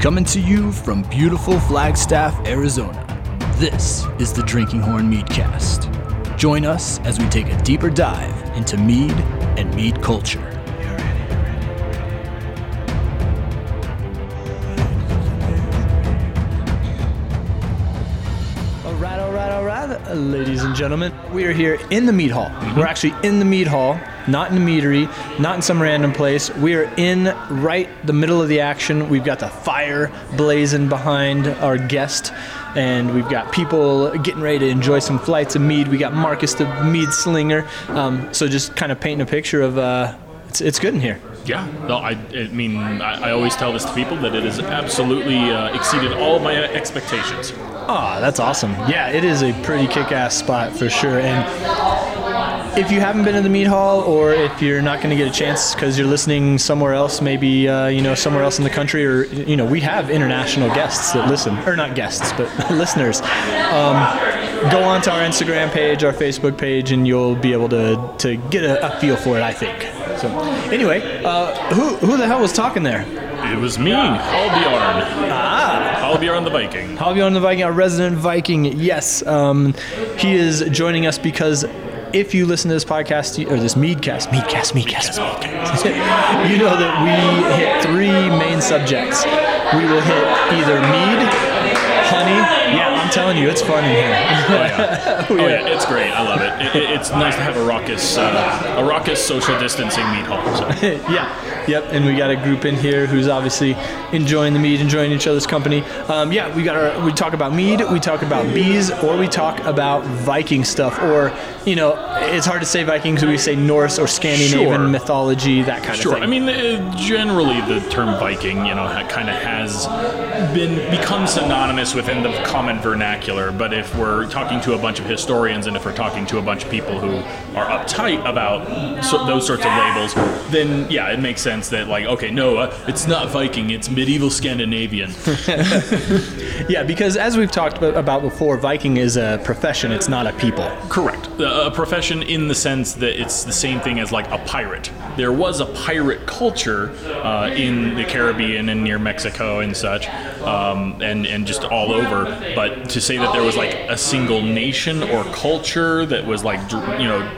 Coming to you from beautiful Flagstaff, Arizona, this is the Drinking Horn Meadcast. Join us as we take a deeper dive into mead and mead culture. Ladies and gentlemen. We are here in the mead hall. We're actually in the mead hall, not in a meadery, not in some random place. We are in right the middle of the action. We've got the fire blazing behind our guest, and we've got people getting ready to enjoy some flights of mead. We got Marcus the mead slinger. Um, so just kind of painting a picture of uh, it's, it's good in here. Yeah, no, I, I mean, I, I always tell this to people that it has absolutely uh, exceeded all my expectations. Oh, that's awesome. Yeah, it is a pretty kick ass spot for sure. And if you haven't been to the mead hall or if you're not going to get a chance because you're listening somewhere else, maybe, uh, you know, somewhere else in the country, or, you know, we have international guests that listen, or not guests, but listeners. Um, go on to our Instagram page, our Facebook page, and you'll be able to, to get a, a feel for it, I think. So, anyway, uh, who, who the hell was talking there? It was me, Halbjorn. Ah, Halbjorn the Viking. Halbjorn the Viking, our resident Viking. Yes, um, he is joining us because if you listen to this podcast or this Meadcast, Meadcast, Meadcast, Meadcast, you know that we hit three main subjects. We will hit either mead, honey. Yeah, I'm telling you, it's fun in here. Oh yeah, oh yeah, it's great. I love it. it, it it's nice to have a raucous, uh, a raucous social distancing mead hall. So. yeah, yep. And we got a group in here who's obviously enjoying the mead, enjoying each other's company. Um, yeah, we got our. We talk about mead, we talk about bees, or we talk about Viking stuff, or you know, it's hard to say Vikings. We say Norse or Scandinavian Sure. mythology, that kind Sure. of thing. Sure. I mean, uh, generally the term Viking, you know, kind of has been become synonymous within the common vernacular. But if we're talking to a bunch of historians and if we're talking to a bunch of people who are uptight about so, those sorts of labels, then yeah, it makes sense that like, okay, no, uh, it's not Viking, it's medieval Scandinavian. yeah, because as we've talked about- before, Viking is a profession; it's not a people. Correct. A a profession in the sense that it's the same thing as like a pirate. There was a pirate culture uh, in the Caribbean and near Mexico and such, um, and and just all over. But to say that there was like a single nation or culture that was like you know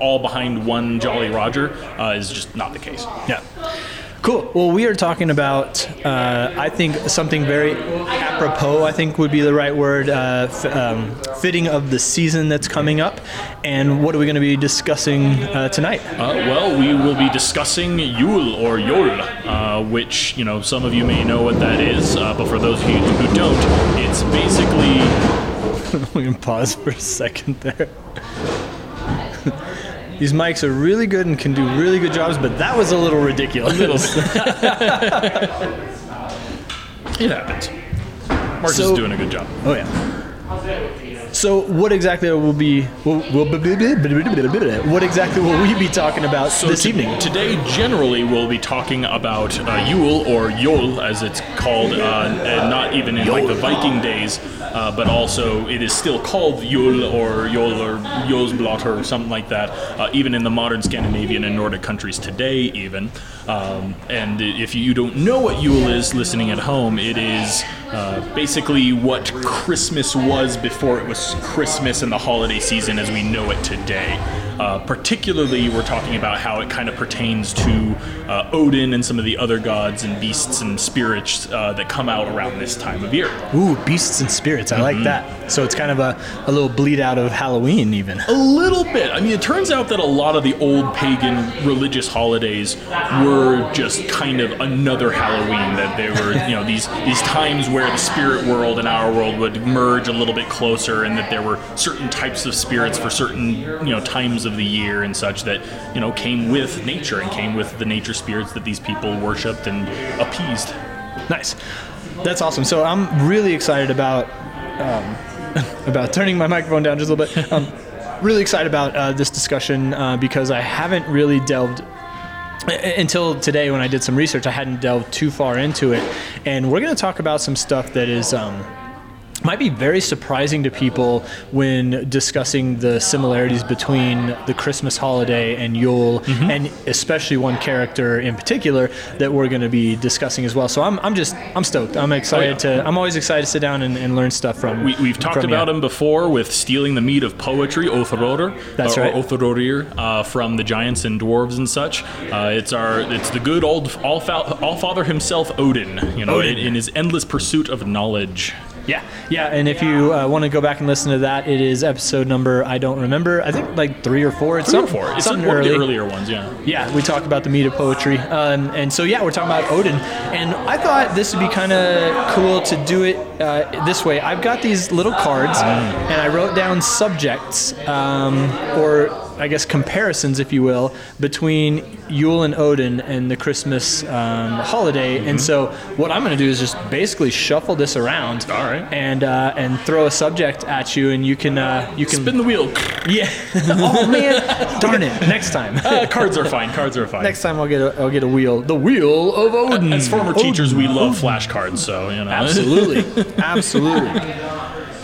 all behind one Jolly Roger uh, is just not the case. Yeah. Cool. Well, we are talking about, uh, I think, something very apropos, I think would be the right word, uh, f- um, fitting of the season that's coming up. And what are we going to be discussing uh, tonight? Uh, well, we will be discussing Yule or Yule, uh, which you know some of you may know what that is, uh, but for those of you who don't, it's basically we can pause for a second there. These mics are really good and can do really good jobs, but that was a little ridiculous. it happens. Marcus So- is doing a good job. Oh yeah. So what exactly will be what exactly will we be talking about this to- evening? Today, generally, we'll be talking about uh, Yule or Yule, as it's called, uh, and not even in like the Viking days, uh, but also it is still called Yule or Yule or Jolablot or something like that, uh, even in the modern Scandinavian and Nordic countries today, even. Um, and if you don't know what Yule is, listening at home, it is uh, basically what Christmas was before it was Christmas and the holiday season as we know it today. Uh, particularly, we're talking about how it kind of pertains to uh, Odin and some of the other gods and beasts and spirits uh, that come out around this time of year. Ooh, beasts and spirits. I like that. So it's kind of a, a little bleed out of Halloween, even. A little bit. I mean, it turns out that a lot of the old pagan religious holidays were just kind of another Halloween. That they were, you know, these these times where the spirit world and our world would merge a little bit closer, and that there were certain types of spirits for certain, you know, times of the year and such that you know came with nature and came with the nature spirits that these people worshipped and appeased. Nice. That's awesome. So I'm really excited about um, about turning my microphone down just a little bit. Um, really excited about uh, this discussion uh, because I haven't really delved until today when I did some research. I hadn't delved too far into it, and we're going to talk about some stuff that is. Um, might be very surprising to people when discussing the similarities between the Christmas holiday and Yule, Mm-hmm. and especially one character in particular that we're going to be discussing as well. So I'm, I'm just I'm stoked. I'm excited Oh, yeah. to. I'm always excited to sit down and, and learn stuff from. We, we've talked from you. about him before with stealing the mead of poetry, Othrorr. That's or, right. Or Othrorrir, uh, from the giants and dwarves and such. Uh, it's our it's the good old all, all father himself, Odin. You know, Odin. In, in his endless pursuit of knowledge. Yeah, yeah, and if you uh, want to go back and listen to that, it is episode number I don't remember. I think like three or four. It's Three or four. It's something one of the earlier ones, yeah. Yeah, we talked about the mead of poetry, um, and so yeah, we're talking about Odin, and I thought this would be kind of cool to do it uh, this way. I've got these little cards, and I wrote down subjects, um, or I guess comparisons, if you will, between Yule and Odin and the Christmas um, holiday. And so what I'm going to do is just basically shuffle this around, All right. and uh, and throw a subject at you, and you can uh, you can Spin the wheel. yeah. oh man, darn it! Next time. Uh, cards are fine. Cards are fine. Next time I'll get a I'll get a wheel. The wheel of Odin. As former Odin. teachers, we love flashcards, so you know. Absolutely, absolutely.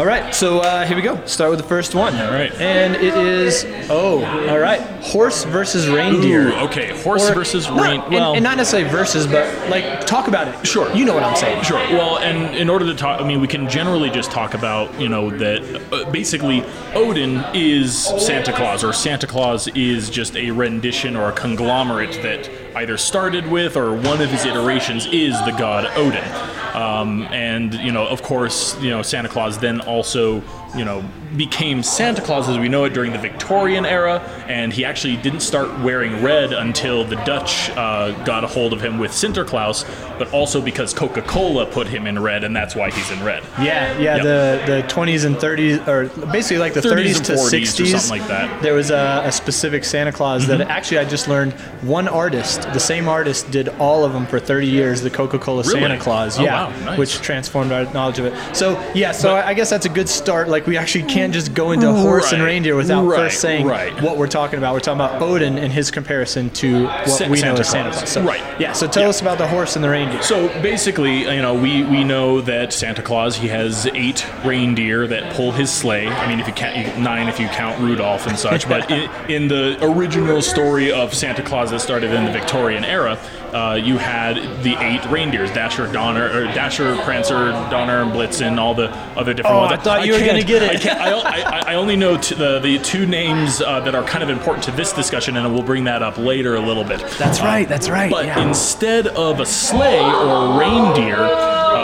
All right, so uh, here we go. Start with the first one. All right. and it is oh, all right, horse versus reindeer. Ooh, okay, horse Or- versus reindeer. rain. and- Well, and, not necessarily versus, but like talk about it. Sure. you know what I'm saying. Sure. Well, and in order to talk, I mean, we can generally just talk about, you know, that uh, basically Odin is Santa Claus, or Santa Claus is just a rendition or a conglomerate that either started with or one of his iterations is the god Odin. Um, and, you know, of course, you know, Santa Claus then also, you know, became Santa Claus as we know it during the Victorian era, and he actually didn't start wearing red until the Dutch uh, got a hold of him with Sinterklaas, but also because Coca Cola put him in red, and that's why he's in red. Yeah, yeah, Yep. the the 20s and 30s, or basically like the 30s 30s, and to 40s or something like that. There was a, a specific Santa Claus that Mm-hmm. actually I just learned one artist, the same artist, did all of them for 30 years. The Coca-Cola Really? Santa Claus, Oh, yeah, wow, nice. which transformed our knowledge of it. So yeah, so I I guess that's a good start. Like we actually can't just go into horse and reindeer without right, first saying right. what we're talking about. We're talking about Odin and his comparison to what Sa- we know Santa as Santa Claus. Claus. So, Right. Yeah. So tell Yeah. us about the horse and the reindeer. So basically, you know, we, we know that Santa Claus he has eight reindeer that pull his sleigh. I mean, if you count you, nine if you count Rudolph and such. but in, in the original story of Santa Claus that started in the Victorian era, uh, you had the eight reindeers: Dasher, Donner, or Dasher, Prancer, Donner, and Blitzen, all the other different Oh, ones. I thought you were gonna get it. I, can't, I, I, I only know t- the the two names uh, that are kind of important to this discussion, and we'll bring that up later a little bit. That's right. That's right. But yeah. instead of a sleigh or reindeer,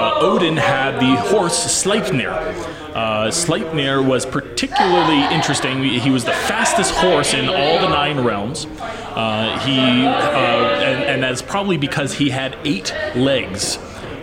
uh, Odin had the horse Sleipnir. Uh, Sleipnir was particularly interesting. He was the fastest horse in all the nine realms. Uh, he, uh, and, and that's probably because he had eight legs.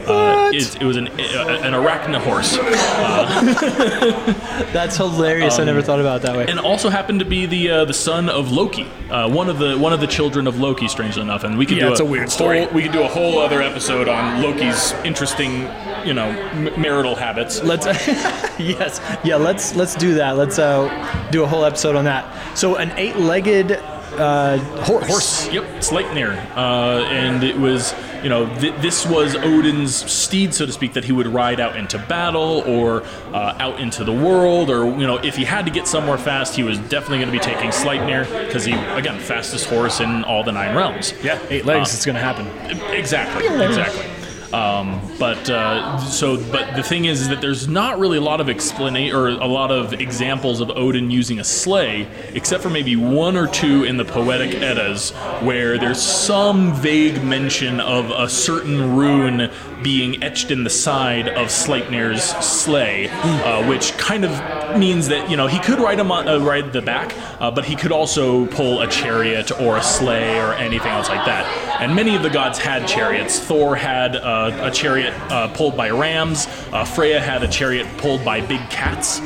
Uh, it, it was an, uh, an arachna horse, That's hilarious. I never thought about it that way. and also happened to be the uh, the son of Loki, uh, one of the one of the children of Loki. Strangely enough, and we could Yeah, do it's a weird story. Whole, we could do a whole other episode on Loki's interesting, you know, m- marital habits. Let's yes, yeah. Let's let's do that. Let's uh, do a whole episode on that. So an eight-legged uh, horse. Horse, yep, Sleipnir, uh, and it was, you know, th- this was Odin's steed, so to speak, that he would ride out into battle or uh, out into the world, or you know, if he had to get somewhere fast, he was definitely going to be taking Sleipnir because he, again, fastest horse in all the nine realms. Yeah, eight legs. Uh, it's gonna happen. Exactly, exactly. Um, but uh, so, but the thing is, is that there's not really a lot of explanation or a lot of examples of Odin using a sleigh, except for maybe one or two in the Poetic Eddas, where there's some vague mention of a certain rune being etched in the side of Sleipnir's sleigh, uh, which kind of means that you know he could ride him on, uh, ride the back, uh, but he could also pull a chariot or a sleigh or anything else like that. And many of the gods had chariots. Thor had uh, a chariot uh, pulled by rams. Uh, Freya had a chariot pulled by big cats.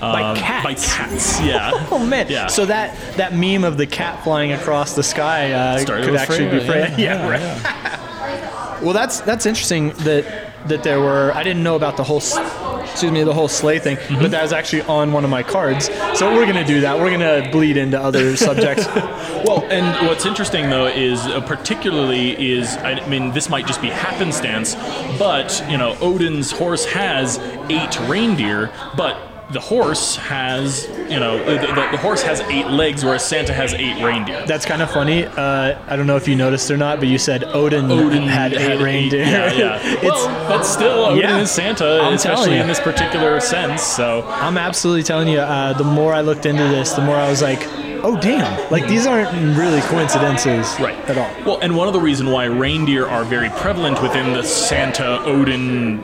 By Um, cats? By cats, yeah. Oh man! Yeah. So that that meme of the cat flying across the sky uh, could actually be Freya, Freya. yeah, right. well, that's that's interesting that that there were. I didn't know about the whole s- excuse me, the whole sleigh thing. Mm-hmm. But that was actually on one of my cards. So we're gonna do that. We're gonna bleed into other subjects. Well, and what's interesting though is uh, particularly is I mean this might just be happenstance, but you know Odin's horse has eight reindeer, but the horse has you know the, the, the horse has eight legs, whereas Santa has eight reindeer. That's kind of funny. Uh, I don't know if you noticed or not, but you said Odin, Odin had eight reindeer. yeah, yeah. it's, well, but still, Odin yeah. is Santa, I'm especially in this particular sense. So I'm absolutely telling you. Uh, the more I looked into this, the more I was like, oh damn! Like these aren't really coincidences, Right. At all. Well, and one of the reasons why reindeer are very prevalent within the Santa Odin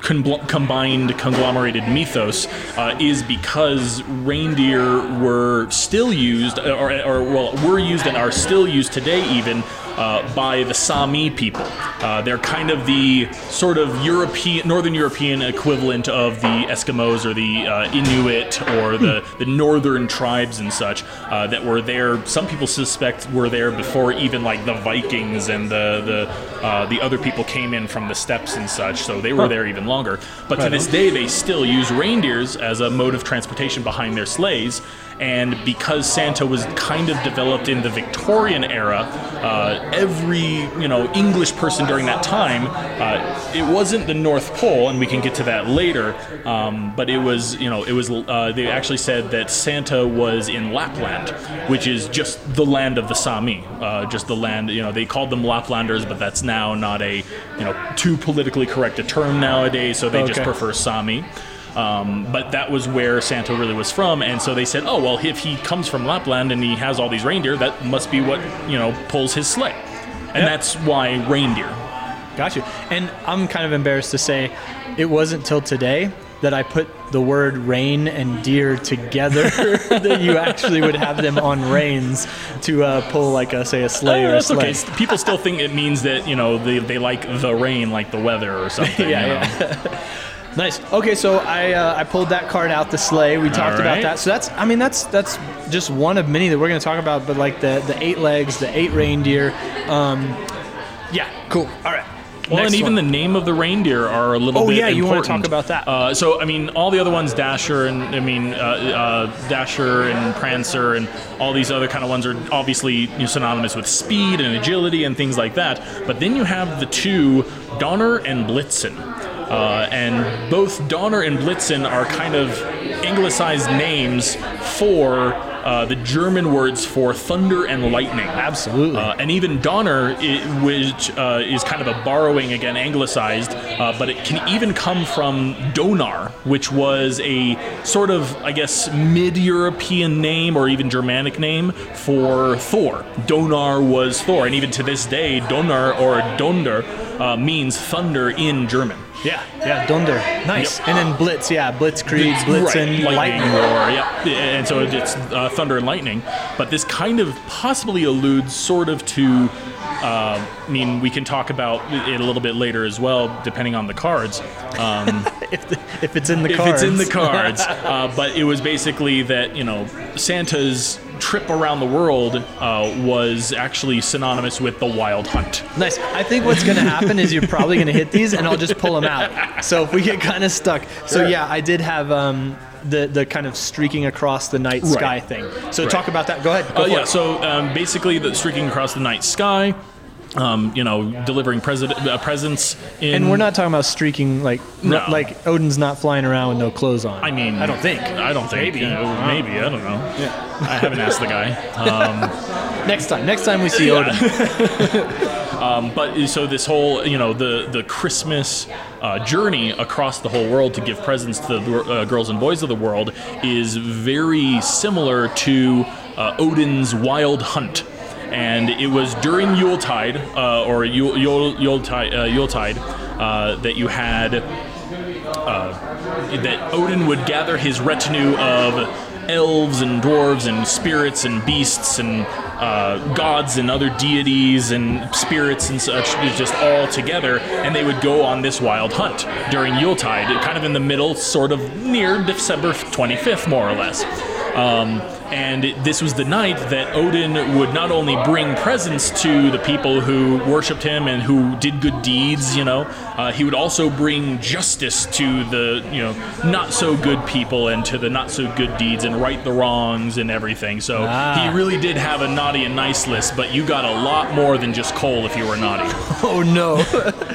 con- combined conglomerated mythos uh, is because reindeer were still used, or, or well, were used and are still used today even. Uh, by the Sami people. Uh, they're kind of the sort of European, Northern European equivalent of the Eskimos or the uh, Inuit or the, the northern tribes and such uh, that were there. Some people suspect were there before even like the Vikings and the the uh, the other people came in from the steppes and such. So they were there even longer. But to this on. day, they still use reindeers as a mode of transportation behind their sleighs. And because Santa was kind of developed in the Victorian era, uh, every you know English person during that time, uh, it wasn't the North Pole, and we can get to that later. Um, but it was you know it was uh, they actually said that Santa was in Lapland, which is just the land of the Sami, uh, just the land you know they called them Laplanders, but that's now not a you know too politically correct a term nowadays, so they just prefer Sami. Um, but that was where Santa really was from, and so they said, "Oh well, if he comes from Lapland and he has all these reindeer, that must be what you know pulls his sleigh." And Yep. that's why reindeer. Got you. And I'm kind of embarrassed to say, it wasn't till today that I put the word rain and deer together that you actually would have them on reins to uh, pull like a say a sleigh Oh, or a sled. okay. People still think it means that you know they, they like the rain, like the weather or something. Yeah, you know? yeah. Nice. Okay, so I uh, I pulled that card out the sleigh. We talked about that. So that's I mean that's that's just one of many that we're going to talk about. But like the the eight legs, the eight reindeer. Um, yeah, cool. All right. Well, Next and even one. the name of the reindeer are a little Oh, bit yeah, you wanna talk about that. Uh, so, I mean, all the other ones, Dasher and I mean, uh, uh, Dasher and Prancer and all these other kind of ones are obviously you know, synonymous with speed and agility and things like that. But then you have the two, Donner and Blitzen. Uh, and both Donner and Blitzen are kind of anglicized names for uh, the German words for thunder and lightning. Absolutely. Uh, and even Donner, i- which uh, is kind of a borrowing again, anglicized, uh, but it can even come from Donar, which was a sort of, I guess, mid-European name or even Germanic name for Thor. Donar was Thor, and even to this day, Donar or Donder uh, means thunder in German. Yeah, yeah, Dunder. Nice. Yep. And then Blitz. Yeah, Blitzkrieg, Blitzen, right, and lightning. war, yeah. And so it's uh, thunder and lightning. But this kind of possibly alludes sort of to. Uh, I mean, we can talk about it a little bit later as well, depending on the cards. Um, If, the, if it's in the cards. if it's in the cards. uh, but it was basically that you know Santa's trip around the world uh, was actually synonymous with the wild hunt. Nice. I think what's going to happen is you're probably going to hit these, and I'll just pull them out. So if we get kind of stuck, so yeah, I did have um, the the kind of streaking across the night sky thing. So Right. talk about that. Go ahead. Go Uh, yeah, it. so um, basically, the streaking across the night sky. Um, you know, delivering president uh, presents in. and we're not talking about streaking like No. like Odin's not flying around with no clothes on. I mean, I don't think. I don't think. Maybe. uh, maybe. I don't know. Yeah. I haven't asked the guy. Um, Next time, next time we see Odin. um, but so this whole, you know, the the Christmas uh, journey across the whole world to give presents to the uh, girls and boys of the world is very similar to uh, Odin's wild hunt. And it was during Yuletide, uh, or Yule, Yule, Yuletide, uh, Yuletide uh, that you had that Odin would gather his retinue of elves and dwarves and spirits and beasts and uh, gods and other deities and spirits and such, just all together, and they would go on this wild hunt during Yuletide, kind of in the middle, sort of near December 25th, more or less. Um, and this was the night that Odin would not only bring presents to the people who worshipped him and who did good deeds, you know, uh, he would also bring justice to the, you know, not so good people and to the not so good deeds and right the wrongs and everything. So Ah. he really did have a naughty and nice list, but you got a lot more than just coal if you were naughty. Oh no.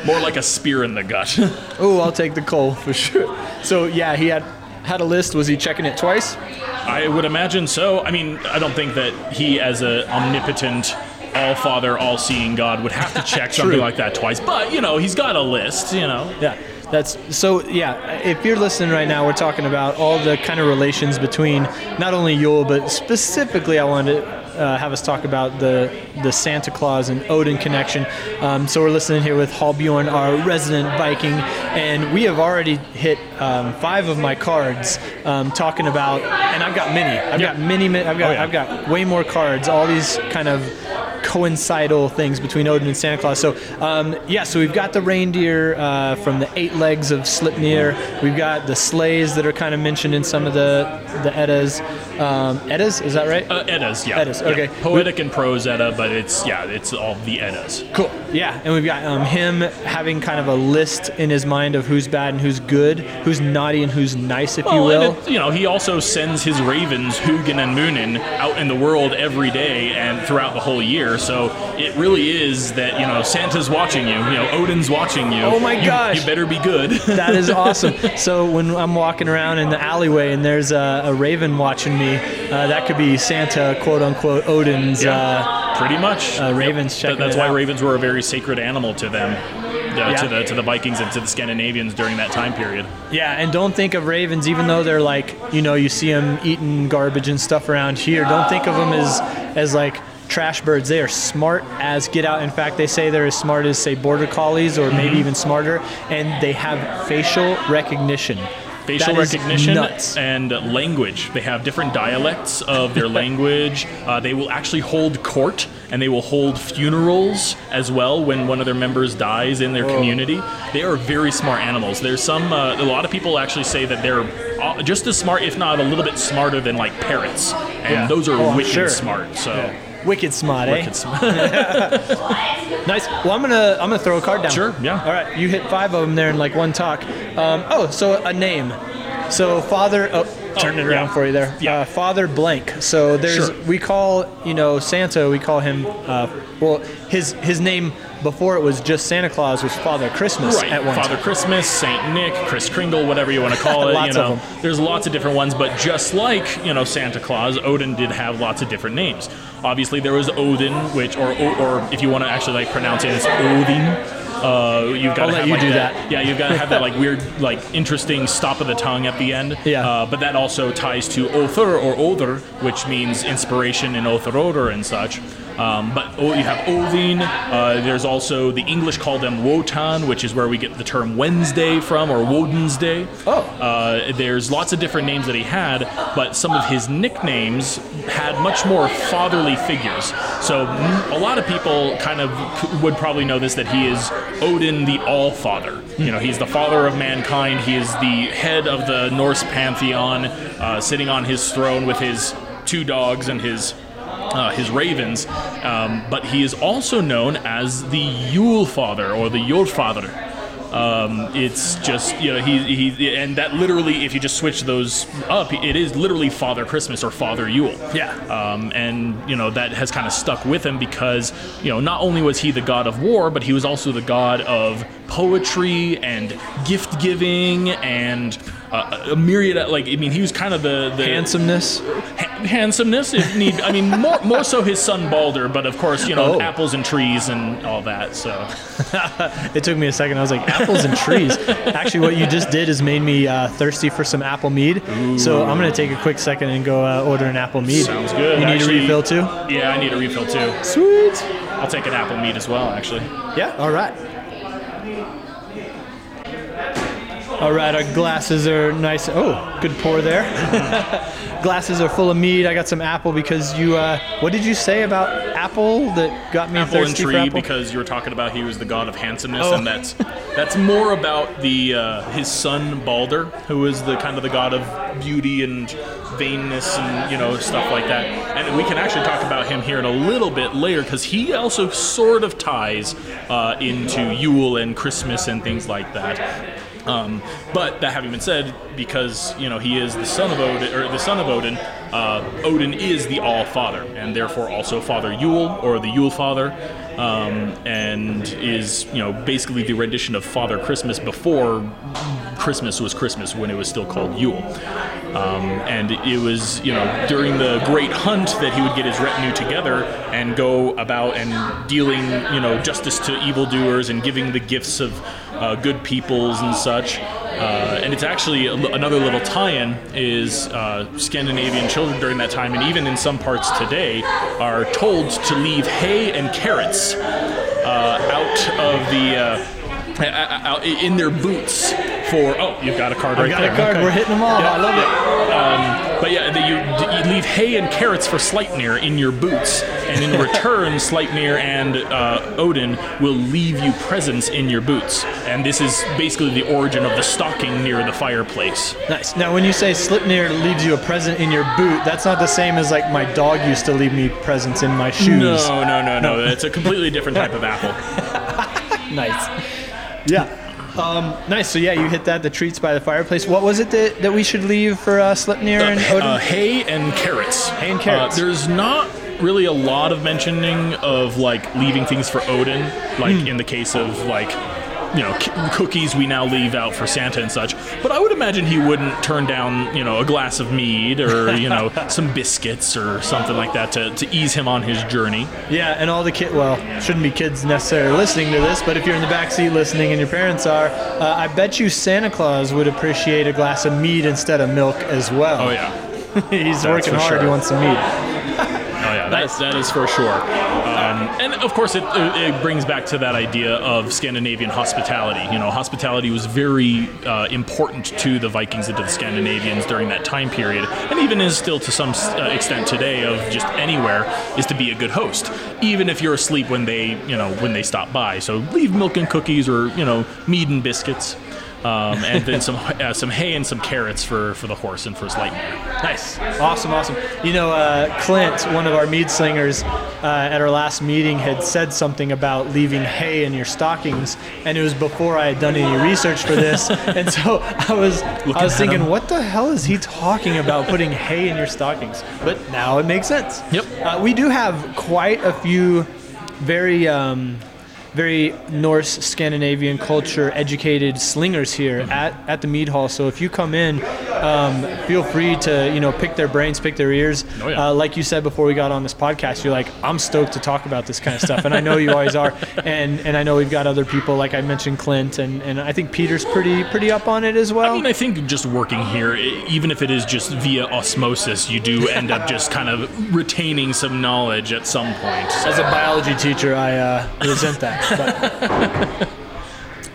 More like a spear in the gut. oh, I'll take the coal for sure. So yeah, he had had a list. Was he checking it twice? I would imagine so. I mean, I don't think that he, as a omnipotent, all father, all seeing God, would have to check something like that twice. But you know, he's got a list. You know. Yeah, that's so. Yeah, if you're listening right now, we're talking about all the kind of relations between not only Yule, but specifically, I wanted to uh, have us talk about the the Santa Claus and Odin connection. Um, so we're listening here with Hallbjorn, our resident Viking, and we have already hit um, five of my cards um, talking about, and I've got many. I've Yeah. got many. many I've got Oh, yeah. I've got way more cards. All these kind of coincidental things between Odin and Santa Claus. So, um, yeah, so we've got the reindeer uh, from the eight legs of Sleipnir. We've got the sleighs that are kind of mentioned in some of the the Eddas. Um, Eddas, is that right? Uh, Eddas, yeah. Eddas, Yeah. okay. Poetic and prose Edda, but it's yeah, it's all the Eddas. Cool. Yeah, and we've got um, him having kind of a list in his mind of who's bad and who's good, who's naughty and who's nice, if you will. it, you know, he also sends his ravens, Hugin and Munin, out in the world every day and throughout the whole year. So it really is that you know Santa's watching you. You know, Odin's watching you. Oh my You- gosh. You, better be good. That is awesome. So when I'm walking around in the alleyway and there's a, a raven watching me, uh, that could be Santa, quote unquote, Odin's. Uh, Pretty much. uh, ravens checking That's why out. ravens were a very sacred animal to them, uh, Yeah. to the to the Vikings and to the Scandinavians during that time period. Yeah, and don't think of ravens, even though they're like, you know, you see them eating garbage and stuff around here. Don't think of them as, as like trash birds. They are smart as get out. In fact, they say they're as smart as, say, border collies or Mm-hmm. maybe even smarter, and they have facial recognition. Facial recognition nuts. and language. They have different dialects of their language. Uh, they will actually hold court and they will hold funerals as well when one of their members dies in their community. They are very smart animals. There's some, uh, a lot of people actually say that they're uh, just as smart, if not a little bit smarter than like parrots. And Yeah. those are Oh, wicked sure. smart. So. Wicked smart, eh? Wicked smart. Nice. Well, I'm gonna I'm gonna throw a card down. Sure, yeah. All right, you hit five of them there in like one talk. Um, oh, so a name. So father. Oh, turn it Oh, around yeah. for you there. Yeah. Uh, father blank. So there's Sure. we call you know Santa. We call him. Uh, well, his his name before it was just Santa Claus was Father Christmas Right, at one Father time. Christmas, Saint Nick, Kris Kringle, whatever you want to call it. Lots you of know, them. there's lots of different ones, but just like you know Santa Claus, Odin did have lots of different names. Obviously, there was Odin, which or or if you want to actually like pronounce it, it's Odin. Uh, you've got I'll to let have you like do that, that. Yeah, you've got to have that like weird, like interesting stop of the tongue at the end. Yeah. Uh, but that also ties to Othur or Other, which means inspiration in Other and such. Um, but oh, you have Odin. Uh, there's also the English call them Wotan, which is where we get the term Wednesday from, or Woden's Day. Oh. Uh, there's lots of different names that he had, but some of his nicknames had much more fatherly figures. So a lot of people kind of would probably know this that he is Odin the All Father. You know, he's the father of mankind. He is the head of the Norse pantheon, uh, sitting on his throne with his two dogs and his uh, his ravens, um, but he is also known as the Yule Father or the Yule Father. Um, it's just you know he, he and that literally if you just switch those up it is literally Father Christmas or Father Yule. Yeah. Um, and you know that has kind of stuck with him because you know not only was he the god of war but he was also the god of poetry and gift giving and uh, a myriad of, like I mean he was kind of the, the Handsomeness. ha- handsomeness if need i mean more, more so his son balder but of course you know Oh. apples and trees and all that so It took me a second. I was like, apples and trees. Actually, what you just did is made me uh, thirsty for some apple mead. So I'm gonna take a quick second and go uh, order an apple mead. sounds good You need Actually, a refill too. yeah i need a refill too Sweet. i'll take an apple mead as well actually Yeah. All right. All right. Our glasses are nice. Oh, good pour there. glasses are full of mead. I got some apple because you. Uh, what did you say about apple that got me apple and thirsty for tree apple? because you were talking about he was the god of handsomeness, Oh. and that's that's more about the uh, his son Balder, who is the kind of the god of beauty and vainness and you know stuff like that. And we can actually talk about him here in a little bit later because he also sort of ties uh, into Yule and Christmas and things like that. Um, but that having been said, because you know he is the son of Odin, or the son of Odin, uh, Odin is the All Father, and therefore also Father Yule or the Yule Father, um, and is you know basically the rendition of Father Christmas before Christmas was Christmas when it was still called Yule. Um, and it was, you know, during the great hunt that he would get his retinue together and go about and dealing, you know, justice to evildoers and giving the gifts of uh, good peoples and such. Uh, and it's actually another little tie-in is uh, Scandinavian children during that time, and even in some parts today, are told to leave hay and carrots uh, out of the. Out in their boots for oh you've got a card right got there a card. Okay. We're hitting them all. yeah. I love it. Um, but yeah, the, you, you leave hay and carrots for Sleipnir in your boots, and in return, Sleipnir and uh, Odin will leave you presents in your boots. And this is basically the origin of the stocking near the fireplace. Nice. Now, when you say Sleipnir leaves you a present in your boot, that's not the same as like my dog used to leave me presents in my shoes. no No, no, no, no. It's a completely different type of apple. Nice. Yeah. Um, nice. So yeah, you hit that. The treats by the fireplace. What was it that, that we should leave for uh, Sleipnir and Odin? Uh, hay and carrots. Hay and carrots. Uh, there's not really a lot of mentioning of like leaving things for Odin, like Hmm. in the case of like you know c- cookies we now leave out for Santa and such. But I would imagine he wouldn't turn down you know a glass of mead or you know some biscuits or something like that to, to ease him on his journey. yeah, and all the kid. Well, shouldn't be kids necessarily listening to this, but if you're in the back seat listening and your parents are, uh, I bet you Santa Claus would appreciate a glass of mead instead of milk as well. Oh yeah. He's That's working hard. He wants some mead. That, that is for sure. Um, and of course, it, it brings back to that idea of Scandinavian hospitality. You know, hospitality was very uh, important to the Vikings and to the Scandinavians during that time period, and even is still to some uh, extent today. Of just anywhere is to be a good host, even if you're asleep when they, you know, when they stop by. So leave milk and cookies, or you know, mead and biscuits. Um, and then some uh, some hay and some carrots for, for the horse and for Sleipnir. Nice. Awesome, awesome. You know, uh, Clint, one of our mead slingers, uh, at our last meeting had said something about leaving hay in your stockings, and it was before I had done any research for this. and so I was, I was thinking, him. what the hell is he talking about putting hay in your stockings? But now it makes sense. Yep. Uh, we do have quite a few very. Um, very Norse Scandinavian culture educated slingers here at, at the mead hall. So if you come in, um, feel free to you know pick their brains, pick their ears. Oh, yeah. uh, like you said before we got on this podcast, you're like, I'm stoked to talk about this kind of stuff, and I know you always are. And and I know we've got other people like I mentioned, Clint, and, and I think Peter's pretty pretty up on it as well. I mean, I think just working here, even if it is just via osmosis, you do end up just kind of retaining some knowledge at some point. As a biology teacher, I uh, resent that. But.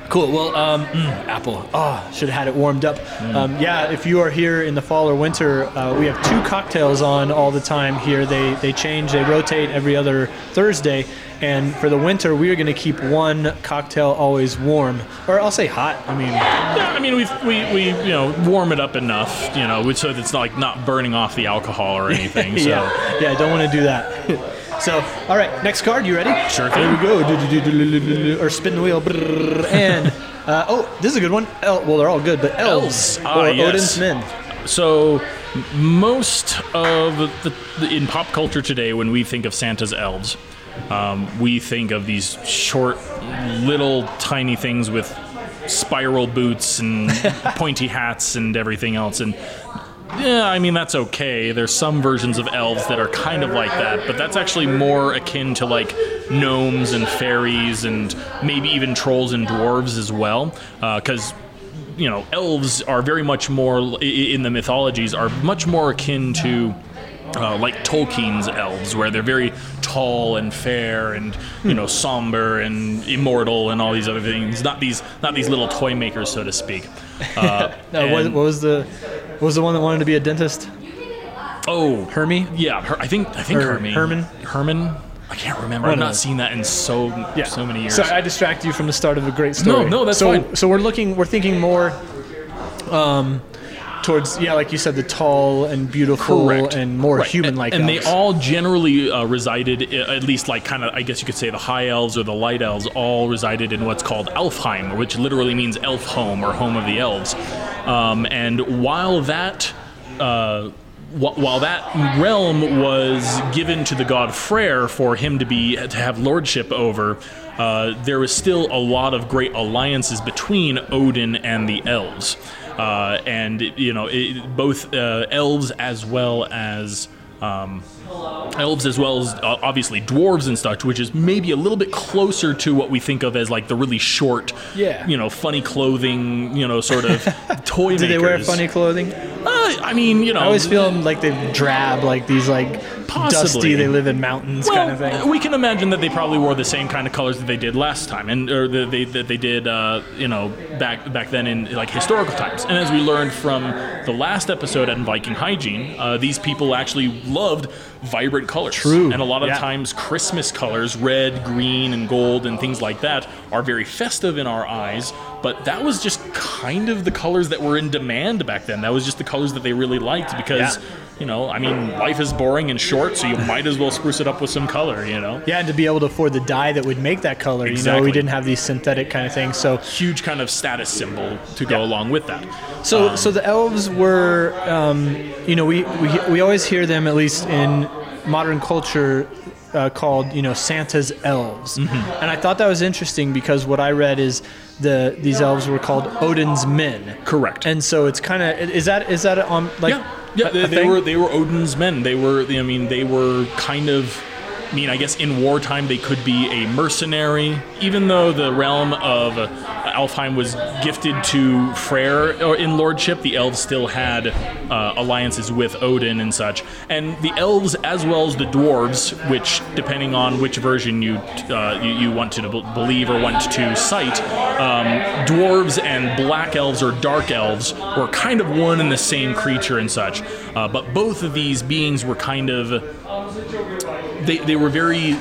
Cool. Well, um, mm, apple. Oh, should have had it warmed up. Um, yeah, if you are here in the fall or winter, uh, we have two cocktails on all the time here. They they change, they rotate every other Thursday. And for the winter, we are going to keep one cocktail always warm, or I'll say hot. I mean, Yeah, I mean, we we we you know warm it up enough, you know, so that it's not like not burning off the alcohol or anything. So yeah, yeah, don't want to do that. so, all right, next card. You ready? Sure Here we go. Or spin the wheel. And uh, oh, this is a good one. El- well, they're all good, but elves Elves. Ah, or yes. Odin's men. So, most of the, the in pop culture today, when we think of Santa's elves, um, we think of these short, little, tiny things with spiral boots and pointy hats and everything else. And yeah, I mean that's okay. There's some versions of elves that are kind of like that, but that's actually more akin to like gnomes and fairies and maybe even trolls and dwarves as well, because you know, elves are very much more in the mythologies are much more akin to uh, like Tolkien's elves, where they're very tall and fair and you know somber and immortal and all these other things. Not these not these little toy makers, so to speak. Uh, Uh, what, and- what was the what was the one that wanted to be a dentist? Oh, Hermie. Yeah, her, I think I think Or Hermie. Herman? Herman. I can't remember. I've not those. seen that in so yeah. so many years. So I distract you from the start of a great story. No, no, that's so, fine. So we're looking, we're thinking more um, towards, yeah, like you said, the tall and beautiful Correct. and more Right. human-like. and, and they all generally uh, resided, at least like kind of, I guess you could say the high elves or the light elves, all resided in what's called Elfheim, which literally means elf home or home of the elves. Um, and while that uh, while that realm was given to the god Freyr for him to be to have lordship over, uh, there was still a lot of great alliances between Odin and the elves, uh, and you know it, both uh, elves as well as. Um, elves as well as uh, obviously dwarves and such, which is maybe a little bit closer to what we think of as like the really short, Yeah. you know, funny clothing, you know, sort of toy Do they wear funny clothing? Uh, I mean, you know, I always feel like they drab, like these like Possibly. dusty. They live in mountains well, kind of thing. we can imagine that they probably wore the same kind of colors that they did last time, and or that they that they did, uh, you know, back back then in like historical times. And as we learned from the last episode on Viking hygiene, uh, these people actually loved vibrant colors. True. And a lot of Yeah. times, Christmas colors, red, green, and gold, and things like that, are very festive in our eyes. But that was just kind of the colors that were in demand back then. That was just the colors that they really liked because. Yeah. You know, I mean, life is boring and short, so you might as well spruce it up with some color, you know? Yeah, and to be able to afford the dye that would make that color. You know, we didn't have these synthetic kind of things. So, Huge kind of status symbol to go along with that. so, Um, so the elves were, um, you know, we, we we always hear them at least in modern culture. Uh, called you know Santa's elves, Mm-hmm. and I thought that was interesting because what I read is the these elves were called Odin's men. Correct. And so it's kind of is that is that on like yeah, yeah, a- they, a they thing? were they were Odin's men. They were, I mean, they were kind of. I mean, I guess in wartime they could be a mercenary, even though the realm of uh, Alfheim was gifted to Freyr in lordship. The elves still had uh, alliances with Odin and such, and the elves as well as the dwarves, which depending on which version you uh, you, you want to believe or want to cite, um, dwarves and black elves or dark elves were kind of one and the same creature and such. Uh, but both of these beings were kind of they, they were very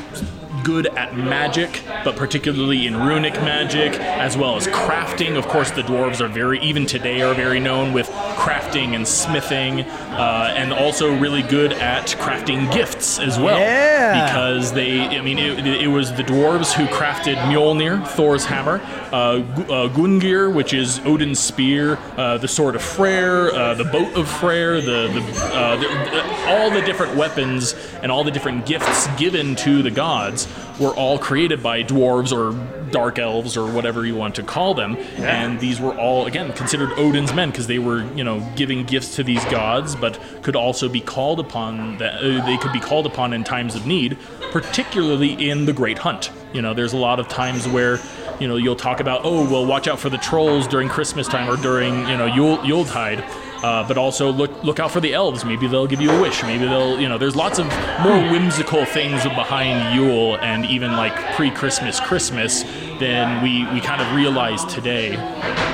good at magic, but particularly in runic magic, as well as crafting. Of course, the dwarves are very, even today, are very known with crafting and smithing, uh, and also really good at crafting gifts as well. Yeah. Because they, I mean, it, it was the dwarves who crafted Mjolnir, Thor's hammer, uh, uh, Gungnir, which is Odin's spear, uh, the sword of Freyr, uh, the boat of Freyr, the, the, uh, the, the all the different weapons and all the different gifts given to the gods were all created by dwarves or dark elves or whatever you want to call them. And these were all again considered Odin's men because they were, you know, giving gifts to these gods, but could also be called upon that uh, they could be called upon in times of need, particularly in the Great Hunt. You know, there's a lot of times where you know you'll talk about oh well watch out for the trolls during Christmas time or during you know Yule Yuletide. Uh, but also look look out for the elves. Maybe they'll give you a wish. Maybe they'll you know. There's lots of more whimsical things behind Yule and even like pre-Christmas Christmas than we we kind of realize today.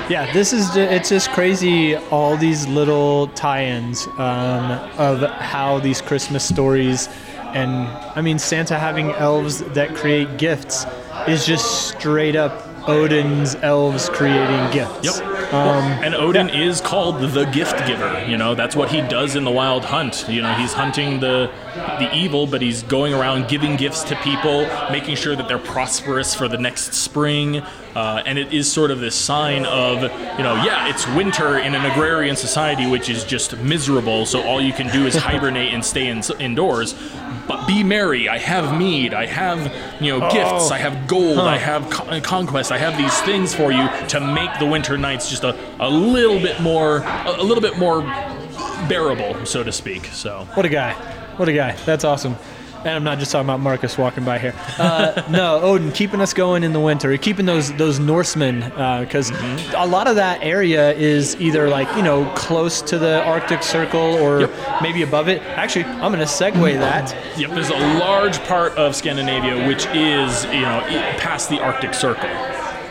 Yeah, this is ju- it's just crazy. All these little tie-ins um, of how these Christmas stories, and I mean Santa having elves that create gifts is just straight up Odin's elves creating gifts. Yep. Um, and Odin is called the gift giver. You know, that's what he does in the Wild Hunt. You know, he's hunting the the evil, but he's going around giving gifts to people, making sure that they're prosperous for the next spring. Uh, and it is sort of this sign of, you know, yeah, it's winter in an agrarian society, which is just miserable. So all you can do is hibernate and stay in, indoors. But be merry. I have mead. I have, you know, gifts. I have gold. I have con- conquest. I have these things for you to make the winter nights just a, a little bit more, a, a little bit more bearable, so to speak. So What a guy! What a guy! That's awesome. And I'm not just talking about Marcus walking by here. Uh, no, Odin keeping us going in the winter, keeping those those Norsemen, because Mm-hmm. a lot of that area is either like you know close to the Arctic Circle or Yep. maybe above it. Actually, I'm going to segue that. Yep, there's a large part of Scandinavia which is, you know, past the Arctic Circle.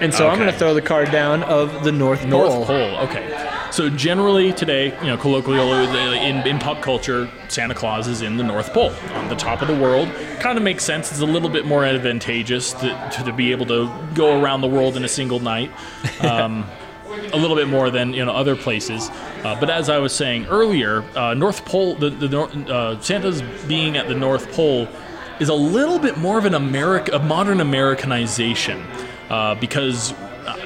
And so I'm going to throw the card down of the North Pole. North Pole, okay. So generally today, you know, colloquially in, in pop culture, Santa Claus is in the North Pole, on the top of the world. Kind of makes sense. It's a little bit more advantageous to, to, to be able to go around the world in a single night. Um, a little bit more than you know other places. Uh, but as I was saying earlier, uh, North Pole, the, the uh, Santa's being at the North Pole is a little bit more of an America, a modern Americanization, uh, because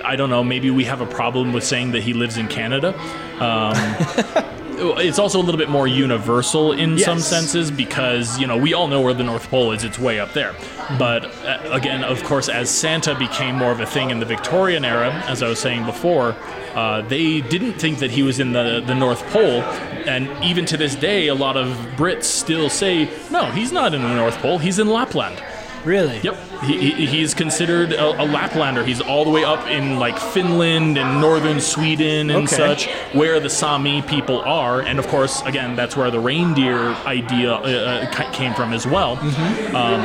I don't know, maybe we have a problem with saying that he lives in Canada. Um, it's also a little bit more universal in Yes. some senses because you know we all know where the North Pole is; it's way up there. But uh, again, of course, as Santa became more of a thing in the Victorian era, as I was saying before, uh, they didn't think that he was in the the North Pole, and even to this day, a lot of Brits still say, "No, he's not in the North Pole; he's in Lapland." Really? Yep, he, he, he's considered a, a Laplander. He's all the way up in like Finland and northern Sweden and Okay. such, where the Sami people are. And of course, again, that's where the reindeer idea uh, uh, came from as well. Um,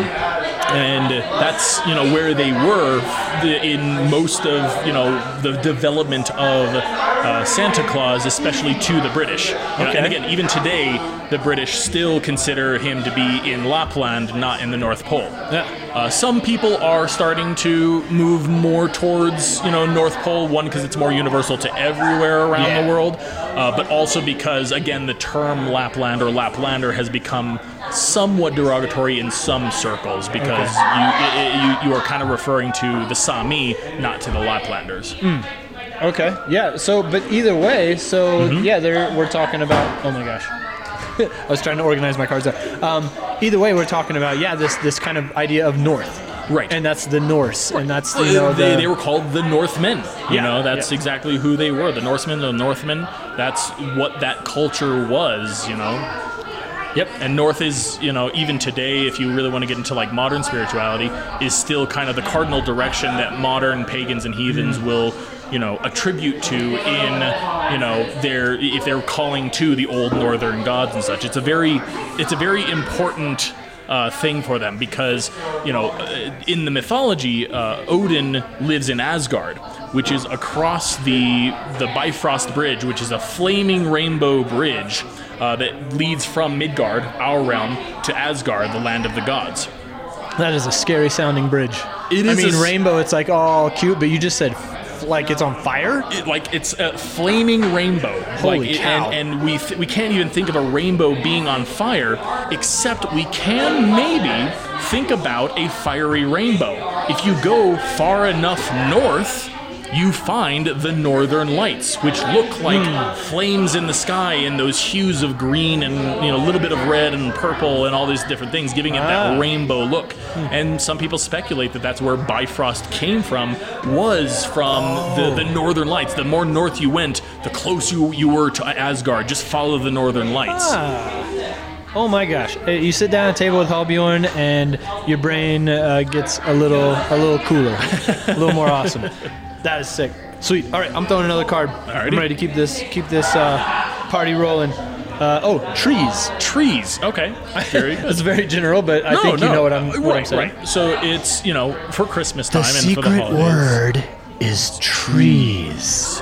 and that's you know where they were in most of you know the development of uh, Santa Claus, especially to the British. You know, Okay. and again, even today, the British still consider him to be in Lapland, not in the North Pole. Yeah. Uh, some people are starting to move more towards, you know, North Pole. One because it's more universal to everywhere around Yeah. the world, uh, but also because, again, the term Lapland or Laplander has become somewhat derogatory in some circles because you, i you you are kind of referring to the Sami, not to the Laplanders. Okay. Yeah. So, but either way, so Mm-hmm. yeah, there we're talking about. Oh my gosh. I was trying to organize my cards there. Um, either way, we're talking about yeah, this this kind of idea of North, Right. And that's the Norse, and that's you know they, the, they were called the Northmen. You Yeah, know, that's yeah. exactly who they were. The Norsemen, the Northmen. That's what that culture was. You know. Yep. And North is, you know, even today, if you really want to get into like modern spirituality, is still kind of the cardinal direction that modern pagans and heathens will, you know, attribute to in, you know, their if they're calling to the old northern gods and such. It's a very, it's a very important. Uh, thing for them because you know uh, in the mythology uh, Odin lives in Asgard which is across the the Bifrost Bridge which is a flaming rainbow bridge uh, that leads from Midgard our realm to Asgard the land of the gods that is a scary sounding bridge. It I is a mean, s- rainbow. It's like all cute, but you just said f- like it's on fire. it, like it's a flaming rainbow. Holy like, it- cow. And, and we th- we can't even think of a rainbow being on fire, except we can maybe think about a fiery rainbow. If you go far enough north. You find the northern lights, which look like Hmm. flames in the sky in those hues of green and you know a little bit of red and purple and all these different things, giving it Ah. that rainbow look. And some people speculate that that's where Bifrost came from, was from the, the northern lights. The more north you went, the closer you, you were to Asgard. Just follow the northern lights. Oh my gosh! Uh, You sit down at a table with Halbjorn, and your brain uh, gets a little a little cooler, a little more awesome. That is sick. Sweet. All right, I'm throwing another card. I'm ready to keep this keep this uh, party rolling. Uh, oh, trees. Trees. Okay. Very good. That's very general, but I No, think you know what I'm what right, I'm saying. Right. So it's you know for Christmas time and for the holidays. is trees.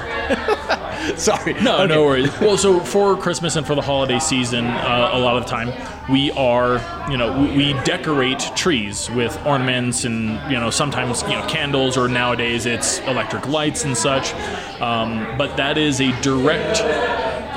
Sorry. No, Okay. no worries. Well, so for Christmas and for the holiday season, uh, a lot of the time we are, you know, we, we decorate trees with ornaments and you know sometimes you know candles or nowadays it's electric lights and such. Um, but that is a direct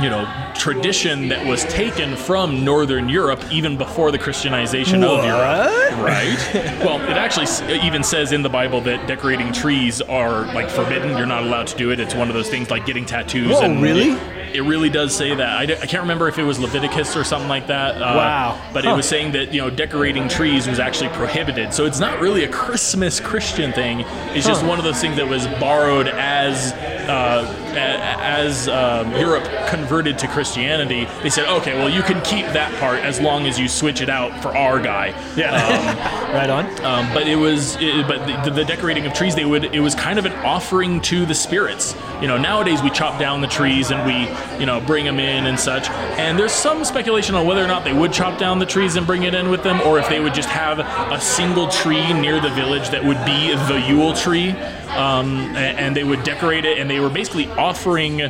you know tradition that was taken from northern Europe even before the Christianization of Europe. Right. well, it actually even says in the Bible that decorating trees are like forbidden. You're not allowed to do it. It's one of those things like getting tattoos. Whoa, and really? It, it really does say that. I, d- I can't remember if it was Leviticus or something like that. Uh, Wow. But Huh. it was saying that you know decorating trees was actually prohibited. So it's not really a Christmas Christian thing. It's just one of those things that was borrowed as uh, as um, Europe converted to Christianity. Christianity, they said, okay, well you can keep that part as long as you switch it out for our guy. Yeah. right on. Um, but it was, it, but the, the decorating of trees, they would, it was kind of an offering to the spirits. You know, nowadays we chop down the trees and we, you know, bring them in and such. And there's some speculation on whether or not they would chop down the trees and bring it in with them, or if they would just have a single tree near the village that would be the Yule tree. Um, a- and they would decorate it, and they were basically offering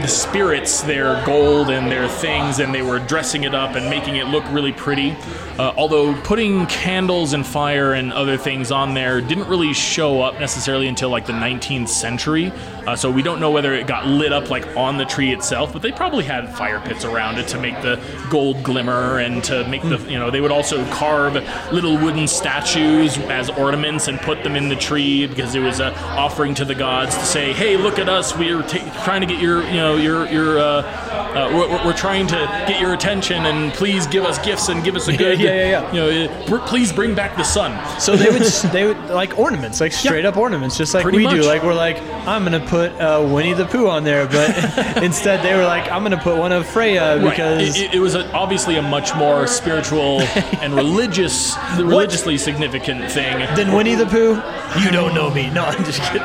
the spirits their gold and their things, and they were dressing it up and making it look really pretty. Uh, although putting candles and fire and other things on there didn't really show up necessarily until like the 19th century. Uh, so we don't know whether it got lit up like on the tree itself, but they probably had fire pits around it to make the gold glimmer and to make the you know they would also carve little wooden statues as ornaments and put them in the tree because it was an offering to the gods to say, hey, look at us, we're ta- trying to get your you know your your uh, uh, we're, we're trying to get your attention and please give us gifts and give us a good yeah, yeah, yeah. you know uh, please bring back the sun. So they would they would like ornaments, like straight up ornaments, just like Pretty we do. Like we're like, I'm gonna put uh, Winnie the Pooh on there, but instead they were like, I'm gonna put one of Freya because it, it- it was a, obviously a much more spiritual and religious, religiously significant thing. than Winnie the Pooh. You don't know me. No, I'm just kidding.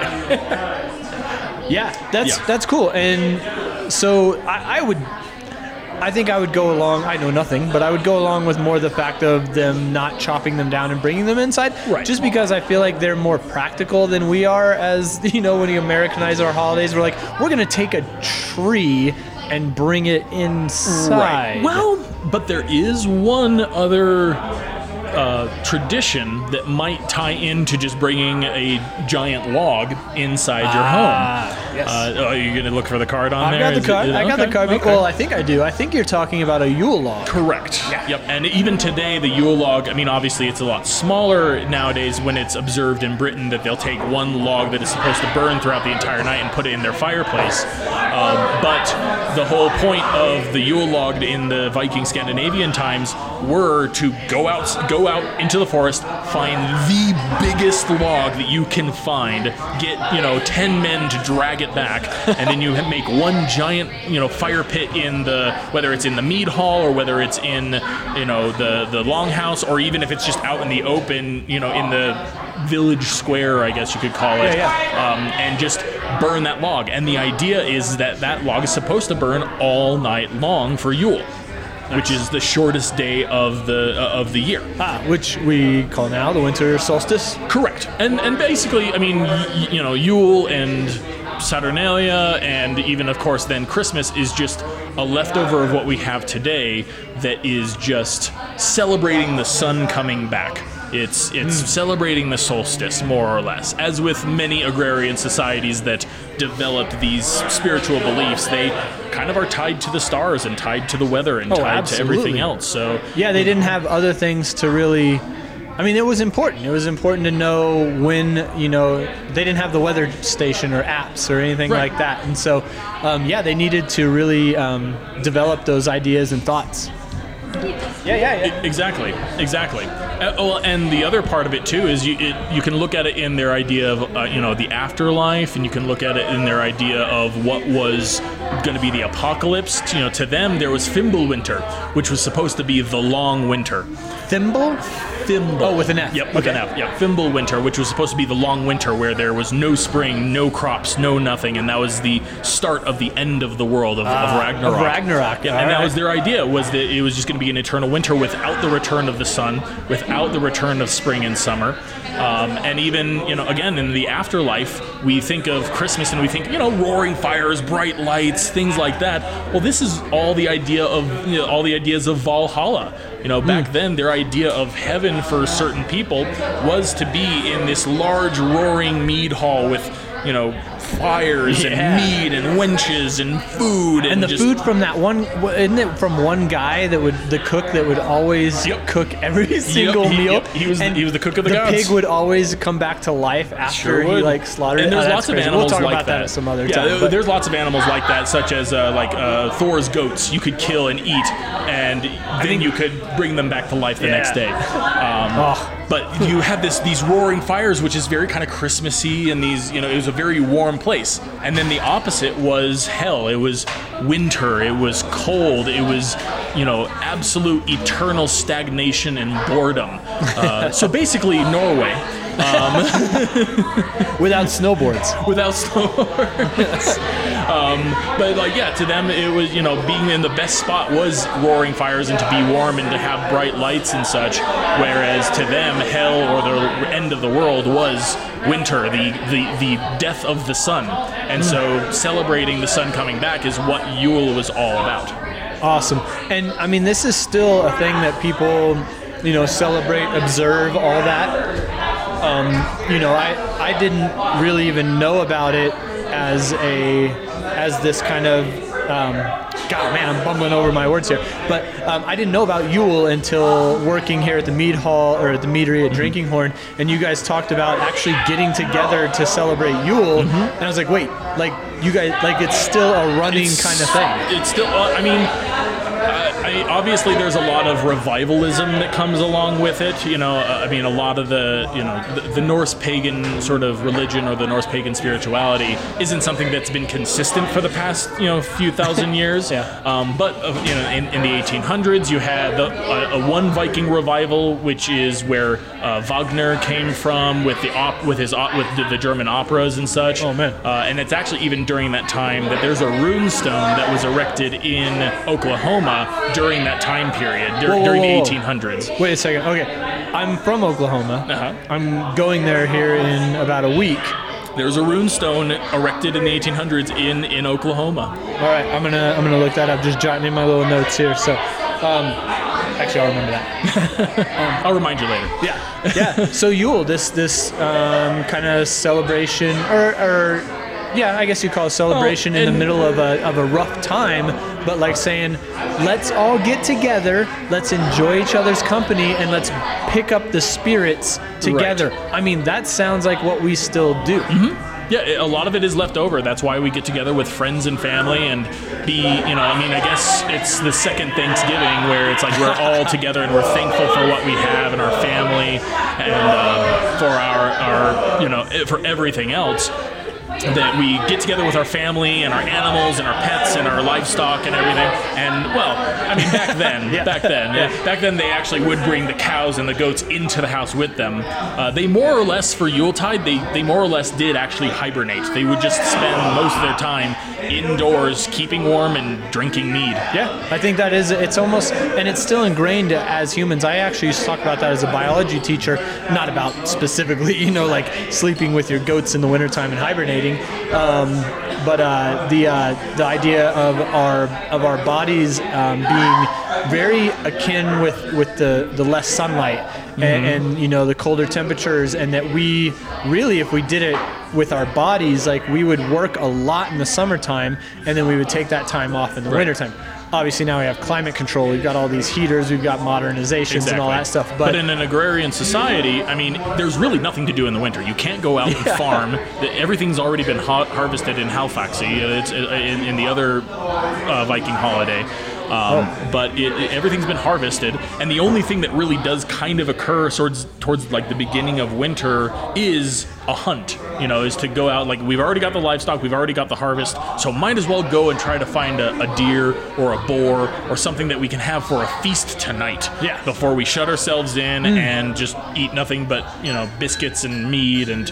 Yeah, that's Yeah. that's cool. And so I, I would. I think I would go along. I know nothing, but I would go along with more the fact of them not chopping them down and bringing them inside. Right. Just because I feel like they're more practical than we are. As you know, when we Americanize our holidays, we're like, we're gonna take a tree and bring it inside. Well, but there is one other uh, tradition that might tie into just bringing a giant log inside your Ah, home. yes. Uh, are you going to look for the card on I've there? got the Is it- card. I got the card. okay. Well, I think I do. I think you're talking about a Yule log. Correct. Yep. And even today, the Yule log, I mean, obviously it's a lot smaller nowadays when it's observed in Britain that they'll take one log that is supposed to burn throughout the entire night and put it in their fireplace. Um, but the whole point of the Yule log in the Viking Scandinavian times were to go out, go out into the forest, find the biggest log that you can find, get you know ten men to drag it back, and then you make one giant you know fire pit in the whether it's in the mead hall or whether it's in you know the the longhouse or even if it's just out in the open you know in the village square I guess you could call it. Yeah, Um, and just burn that log and the idea is that that log is supposed to burn all night long for Yule which is the shortest day of the uh, of the year Ah, which we call now the winter solstice. Correct. And and basically, I mean, y- you know, Yule and Saturnalia, and even of course then Christmas is just a leftover of what we have today that is just celebrating the sun coming back. It's it's celebrating the solstice more or less. As with many agrarian societies that develop these spiritual beliefs, they kind of are tied to the stars and tied to the weather and Oh, tied to everything else. So Yeah, they didn't have other things to really. I mean, it was important. It was important to know when, you know, they didn't have the weather station or apps or anything Right. like that. And so, um, yeah, they needed to really um, develop those ideas and thoughts. Yeah, yeah, yeah. Exactly, exactly. Uh, well, and the other part of it too is you it, you can look at it in their idea of uh, you know the afterlife, and you can look at it in their idea of what was going to be the apocalypse. You know, to them there was Fimbulwinter, which was supposed to be the long winter. Thimble? Thimble. Oh, with an F. Yep, with an Okay. F. Yep, Fimbulwinter, which was supposed to be the long winter where there was no spring, no crops, no nothing, and that was the start of the end of the world of, of Ragnarok. Of Ragnarok, Yeah, all and that was their idea was that it was just going to be an eternal winter without the return of the sun, without the return of spring and summer. Um, and even, you know, again, in the afterlife, we think of Christmas and we think, you know, roaring fires, bright lights, things like that. Well, this is all the idea of, you know, all the ideas of Valhalla. You know, back hmm. then, their idea of heaven for certain people was to be in this large roaring mead hall with, you know, fires Yeah. and mead and wenches and food and, And the just, food from that one, isn't it from one guy that would, the cook that would always Yep. cook every single he- meal? yep, he was the- And he was the cook of the gods. The gods. pig would always come back to life after Sure he like slaughtered and there's Oh, lots that's of animals We'll talk like about that. at some other yeah, time. there- there's lots of animals like that, such as uh, like uh, Thor's goats. You could kill and eat, and then you could bring them back to life the Yeah. next day. Um, Oh. But you have this these roaring fires, which is very kind of Christmassy, and these you know it was a very warm place. And then the opposite was hell. It was winter. It was cold. It was you know absolute eternal stagnation and boredom. Uh, so basically, Norway Without snowboards. without snowboards. um, but like, yeah, to them it was you know being in the best spot was roaring fires and to be warm and to have bright lights and such. Whereas to them, hell or the end of the world was winter, the the, the death of the sun. And so celebrating the sun coming back is what Yule was all about. Awesome. And I mean, this is still a thing that people, you know, celebrate, observe, all that. Um, you know, I I didn't really even know about it as a as this kind of um, God, man, I'm bumbling over my words here. But um, I didn't know about Yule until working here at the Mead Hall or at the Meadery at Drinking Horn, and you guys talked about actually getting together to celebrate Yule, and I was like, wait, like you guys, like it's still a running It's- kind of thing. It's still, uh, I mean, I, obviously there's a lot of revivalism that comes along with it. You know, uh, I mean, a lot of the, you know, the, the Norse pagan sort of religion or the Norse pagan spirituality isn't something that's been consistent for the past, you know, few thousand years. Yeah. Um, but uh, you know, in, in the 1800s, you had the, a, a one Viking revival, which is where uh, Wagner came from with the op- with his op- with the, the German operas and such. Oh, man. Uh, and it's actually even during that time that there's a rune stone that was erected in Oklahoma during that time period, dur- Whoa, whoa, during whoa, the 1800s. Wait a second. Okay, I'm from Oklahoma. Uh-huh. I'm going there here in about a week. There's a rune stone erected in the 1800s in, in Oklahoma. All right, I'm gonna I'm gonna look that up. Just jotting in my little notes here. So, um, actually, I'll remember that. I'll remind you later. Yeah, yeah. So Yule, this this um, kind of celebration, or, or yeah, I guess you call it celebration Well, in the middle of a of a rough time, but like saying, let's all get together, let's enjoy each other's company, and let's pick up the spirits together. I mean, that sounds like what we still do. Yeah, a lot of it is left over. That's why we get together with friends and family and be, you know, I mean, I guess it's the second Thanksgiving where it's like we're all together and we're thankful for what we have and our family and uh, for our, our, you know, for everything else. That we get together with our family and our animals and our pets and our livestock and everything. And well, I mean, back then, Yeah. back then, Yeah. back then they actually would bring the cows and the goats into the house with them. Uh, they more or less for Yuletide, they they more or less did actually hibernate. They would just spend most of their time indoors, keeping warm and drinking mead. Yeah, I think that is. It's almost, and it's still ingrained as humans. I actually used to talk about that as a biology teacher, not about specifically, you know, like sleeping with your goats in the wintertime and hibernating, um, but uh, the uh, the idea of our of our bodies um, being very akin with with the the less sunlight and, and you know the colder temperatures, and that we really, if we did it with our bodies, like we would work a lot in the summertime, and then we would take that time off in the wintertime. Obviously, now we have climate control. We've got all these heaters. We've got modernizations and all that stuff. But, in an agrarian society, I mean, there's really nothing to do in the winter. You can't go out and farm. Everything's already been ha- harvested in Halifaxy. Uh, It's uh, in, in the other uh, Viking holiday. Um, Oh. But it, it- everything's been harvested, and the only thing that really does kind of occur towards towards like the beginning of winter is a hunt. You know, is to go out. Like we've already got the livestock, we've already got the harvest, so might as well go and try to find a, a deer or a boar or something that we can have for a feast tonight. Yeah. Before we shut ourselves in and just eat nothing but you know biscuits and meat and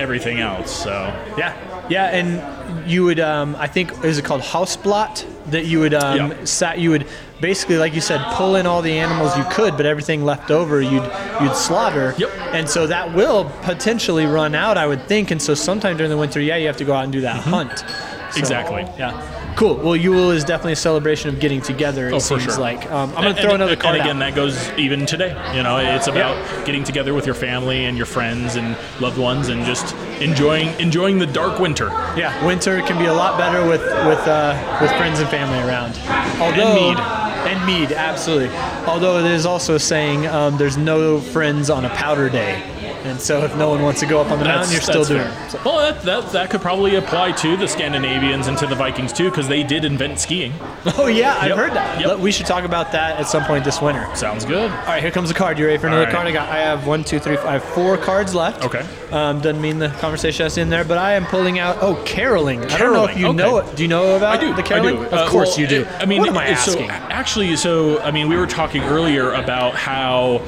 everything else. So yeah, yeah, and you would, um, I think, is it called house Haustblot? That you would, um, Yeah. sat, you would basically, like you said, pull in all the animals you could, but everything left over, you'd you'd slaughter. Yep. And so that will potentially run out, I would think. And so sometime during the winter, yeah, you have to go out and do that hunt. So, Mm-hmm. Exactly. Yeah. Cool. Well, Yule is definitely a celebration of getting together. It Oh, seems sure. like. Um, I'm gonna throw and- another card And again, out. that goes even today. You know, it's about getting together with your family and your friends and loved ones, and just enjoying enjoying the dark winter. Yeah, winter can be a lot better with with uh, with friends and family around. Although, mead. And mead, absolutely. Although it is also saying um, there's no friends on a powder day, and so if no one wants to go up on the mountain, you're still doing fair. it. So- Well, that, that that could probably apply to the Scandinavians and to the Vikings too, because they did invent skiing. oh yeah, I've Yep, heard that. yep. We should talk about that at some point this winter. Sounds good. All right, here comes a card. You ready for another right. card? I got. I have one, two, three, four. I have four cards left. Okay. Um, doesn't mean the conversation that's in there, but I am pulling out. Oh, caroling. I don't know if Caroling, you okay. know it. Do you know about I do. the caroling? I do. Of Uh, course well, you do. I mean, what am I so asking? actually, so I mean, we were talking earlier about how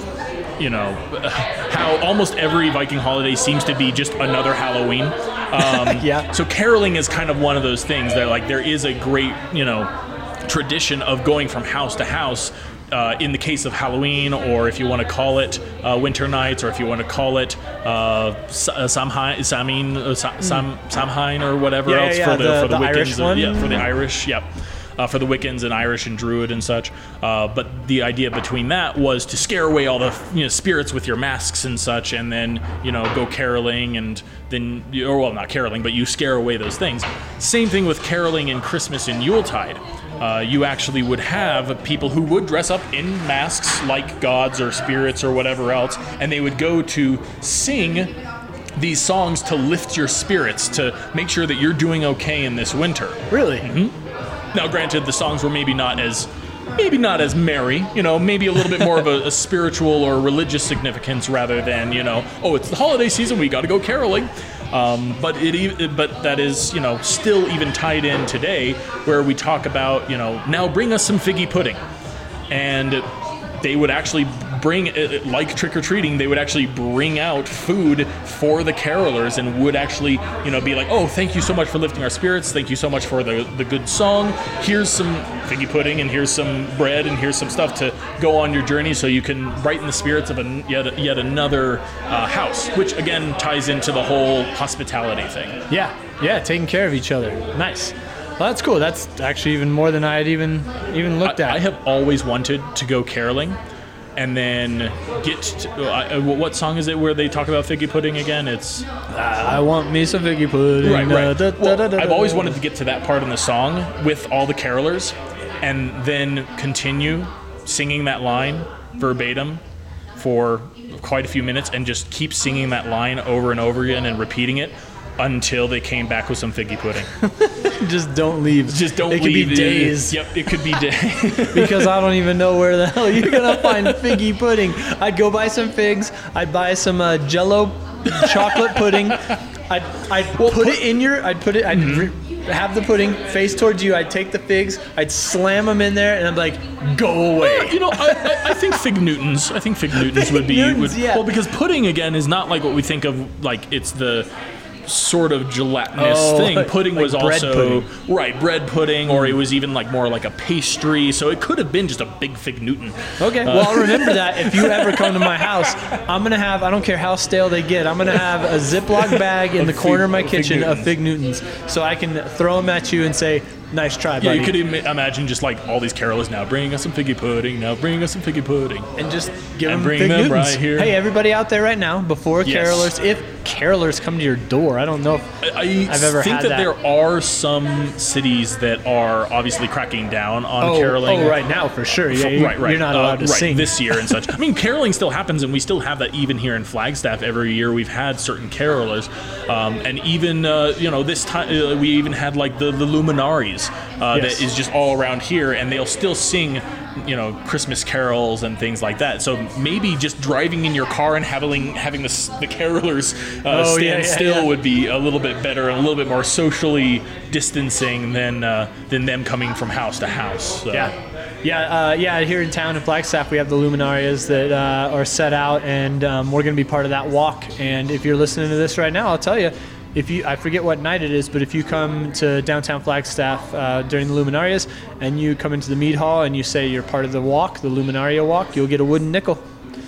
you know, how almost every Viking holiday seems to be just another Halloween. Um, Yeah. So caroling is kind of one of those things that like there is a great, you know, tradition of going from house to house. Uh, in the case of Halloween, or if you want to call it uh, Winter Nights, or if you want to call it uh, uh, Samhain, Samin, uh, Sam, Samhain, or whatever Hmm. Yeah, yeah, else yeah, for the, the- for the, the Wiccans, Irish uh, one? yeah, for the Irish, yep. Uh, for the Wiccans and Irish and Druid and such, uh, but the idea between that was to scare away all the you know spirits with your masks and such, and then you know go caroling and then or well not caroling, but you scare away those things. Same thing with caroling and Christmas and Yuletide. Uh, you actually would have people who would dress up in masks like gods or spirits or whatever else, and they would go to sing these songs to lift your spirits, to make sure that you're doing okay in this winter. Really? Now, granted, the songs were maybe not as maybe not as merry, you know, maybe a little bit more of a, a spiritual or religious significance rather than you know, oh, it's the holiday season, we got to go caroling. Um, but it, but that is you know still even tied in today, where we talk about you know now bring us some figgy pudding, and they would actually bring uh, like trick or treating they would actually bring out food for the carolers and would actually you know be like oh thank you so much for lifting our spirits thank you so much for the the good song here's some figgy pudding and here's some bread and here's some stuff to go on your journey so you can brighten the spirits of an, yet yet another uh, house which again ties into the whole hospitality thing Yeah, yeah, taking care of each other. Nice. Well, that's cool. That's actually even more than I had even even looked at. I have always wanted to go caroling and then get to, uh, what song is it where they talk about figgy pudding again it's I want me some figgy pudding. Right, right. uh, da, da, Well, da, da, I've always wanted to get to that part in the song with all the carolers, and then continue singing that line verbatim for quite a few minutes, and just keep singing that line over and over again and repeating it until they came back with some figgy pudding. just don't leave. Just don't leave. It could be days Yep, it could be days. because I don't even know where the hell you're gonna find figgy pudding. I'd go buy some figs. I'd buy some uh, Jello chocolate pudding. I'd, I'd put it in your. I'd put it. I'd Mm-hmm. re- have the pudding face towards you. I'd take the figs. I'd slam them in there, and I'm like, go away. you know, I, I, I think fig Newtons. I think fig Newtons would be Newtons, would, yeah. well because pudding again is not like what we think of. Like it's the sort of gelatinous Oh, thing. Pudding like was bread also pudding. right bread pudding, or hmm. it was even like more like a pastry. So it could have been just a big fig Newton. Okay, uh, well, I'll remember that if you ever come to my house. I'm gonna have, I don't care how stale they get, I'm gonna have a Ziploc bag in the corner Fig- of my of Fig kitchen of Fig Newtons. So I can throw them at you and say, nice try, Yeah, you could Im- imagine just like all these carolers now bringing us some figgy pudding. Now bringing us some figgy pudding. and just give And them bring Fig them Newtons. right here. Hey, everybody out there right now, before Yes. carolers, if carolers come to your door, I don't know if I I've ever think had that, that. there are some cities that are obviously cracking down on Oh, caroling. oh, right now for sure. Yeah, you- right, right. You're not Uh, allowed to right, sing. this year and such. I mean, caroling still happens, and we still have that even here in Flagstaff. Every year we've had certain carolers, um, and even uh, you know this time uh, we even had like the the luminarias uh, Yes. that is just all around here, and they'll still sing. You know, Christmas carols and things like that. So maybe just driving in your car and having having the, the carolers uh, Oh, stand yeah, yeah, still yeah. would be a little bit better and a little bit more socially distancing than uh, than them coming from house to house. So. Yeah, yeah, uh, yeah. Here in town in Flagstaff, we have the luminarias that uh, are set out, and um, we're going to be part of that walk. And if you're listening to this right now, I'll tell you, if you, I forget what night it is, but if you come to downtown Flagstaff uh, during the luminarias, and you come into the mead hall and you say you're part of the walk, the luminaria walk, you'll get a wooden nickel.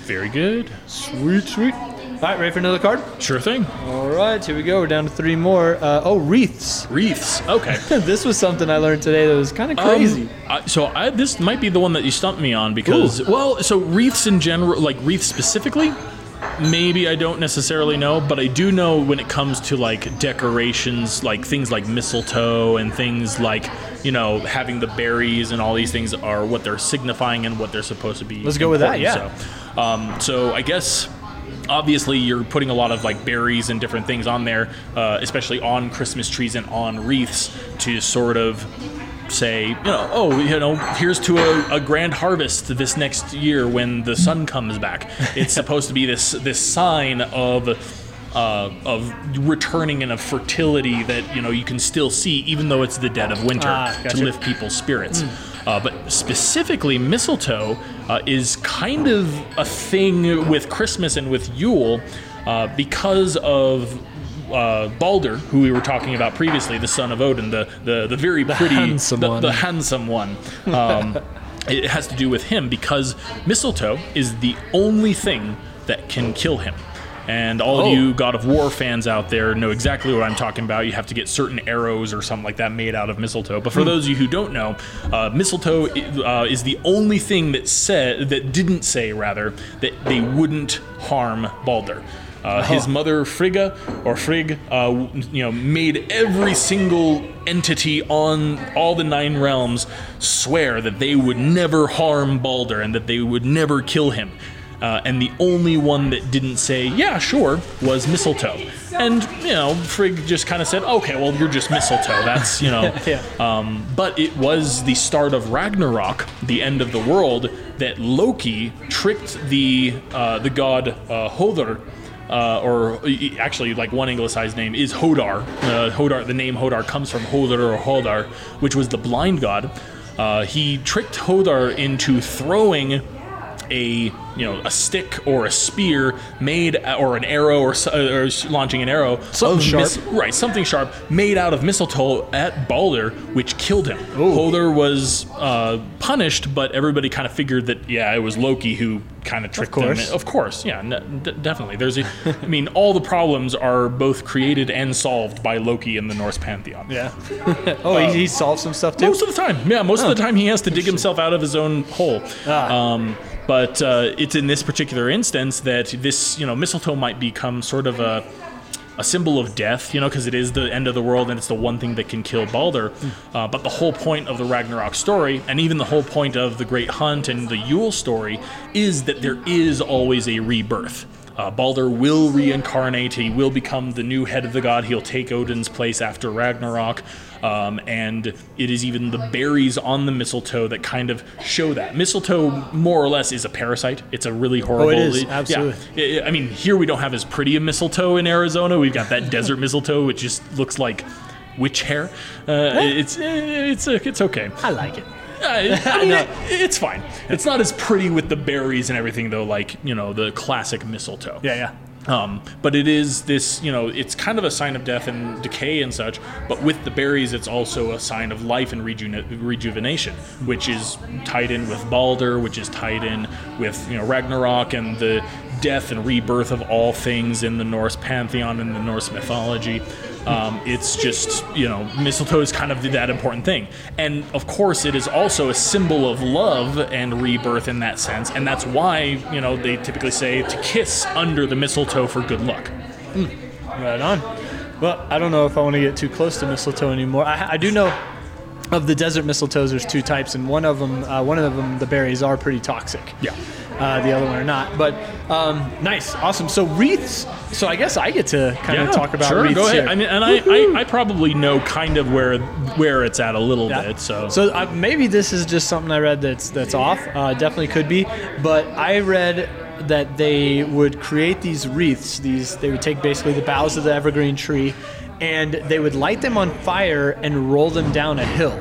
Very good. Sweet, sweet. All right, ready for another card? Sure thing. All right, here we go. We're down to three more. Uh, oh, wreaths. Wreaths. Okay. this was something I learned today that was kind of crazy. Um, I, so I, this might be the one that you stumped me on because, well, so wreaths in general, like wreaths specifically, maybe I don't necessarily know, but I do know when it comes to like decorations, like things like mistletoe and things like, you know, having the berries and all these things are what they're signifying and what they're supposed to be. Let's go with that, important. So, um, so I guess obviously you're putting a lot of like berries and different things on there, uh, especially on Christmas trees and on wreaths to sort of say, you know, oh, you know, here's to a, a grand harvest this next year when the sun comes back. It's supposed to be this this sign of. Uh, of returning and of fertility that you know you can still see even though it's the dead of winter Ah, to lift people's spirits. Uh, but specifically, mistletoe uh, is kind of a thing with Christmas and with Yule uh, because of uh, Balder, who we were talking about previously, the son of Odin, the the, the very pretty, handsome the, the handsome one. Um, it has to do with him because mistletoe is the only thing that can kill him. And all Oh. of you God of War fans out there know exactly what I'm talking about. You have to get certain arrows or something like that made out of mistletoe. But for those of you who don't know, uh, mistletoe uh, is the only thing that said that didn't say rather that they wouldn't harm Balder. Uh, His mother Frigga or Frigg, uh, you know, made every single entity on all the nine realms swear that they would never harm Balder and that they would never kill him. Uh, and the only one that didn't say, yeah, sure, was mistletoe. And, you know, Frigg just kind of said, okay, well, you're just mistletoe. That's, you know. Yeah. um, but it was the start of Ragnarok, the end of the world, that Loki tricked the, uh, the god uh, Hodor. Uh, or actually, like one anglicized name is Hodar. Uh, Hodar, the name Hodar comes from Hodor or Hodar, which was the blind god. Uh, he tricked Hodar into throwing a you know a stick or a spear made or an arrow or, or launching an arrow Something sharp. mis- right something sharp made out of mistletoe at Balder which killed him Balder was uh, punished but everybody kind of figured that yeah it was Loki who kind of tricked course. him of course yeah n- d- definitely there's a I mean all the problems are both created and solved by Loki in the Norse pantheon Yeah. oh, he, he solved some stuff too. most of the time, yeah. Most of the time, he has to dig himself out of his own hole. Ah. Um, but uh, it's in this particular instance that this, you know, mistletoe might become sort of a a symbol of death, you know, because it is the end of the world and it's the one thing that can kill Balder. Uh, but the whole point of the Ragnarok story, and even the whole point of the Great Hunt and the Yule story, is that there is always a rebirth. Uh, Balder will reincarnate. He will become the new head of the god. He'll take Odin's place after Ragnarok. Um, and it is even the berries on the mistletoe that kind of show that. Mistletoe, more or less, is a parasite. It's a really horrible. is, yeah. absolutely. I- I mean, here we don't have as pretty a mistletoe in Arizona. We've got that desert mistletoe, which just looks like witch hair. Uh, it's it's it's okay. I like it. Uh, I mean, it, it's fine. It's not as pretty with the berries and everything, though. Like you know, the classic mistletoe. Yeah, yeah. Um, but it is this, you know, it's kind of a sign of death and decay and such. But with the berries, it's also a sign of life and reju- rejuvenation, which is tied in with Balder, which is tied in with, you know, Ragnarok and the death and rebirth of all things in the Norse pantheon and the Norse mythology. Um, it's just, you know, mistletoe is kind of that important thing. And of course, it is also a symbol of love and rebirth in that sense. And that's why, you know, they typically say to kiss under the mistletoe for good luck. Right on. Well, I don't know if I want to get too close to mistletoe anymore. I, I do know of the desert mistletoes. There's two types, and one of them, uh, one of them, the berries are pretty toxic. Yeah. Uh, the other one or not. But um, nice, awesome. So wreaths. So I guess I get to kind of talk about sure, wreaths go ahead. here. I mean, and I, I, I probably know kind of where where it's at a little Yeah. bit. So, so uh, maybe this is just something I read that's that's off. Uh, definitely could be, but I read that they would create these wreaths. These they would take basically the boughs of the evergreen tree, and they would light them on fire and roll them down a hill.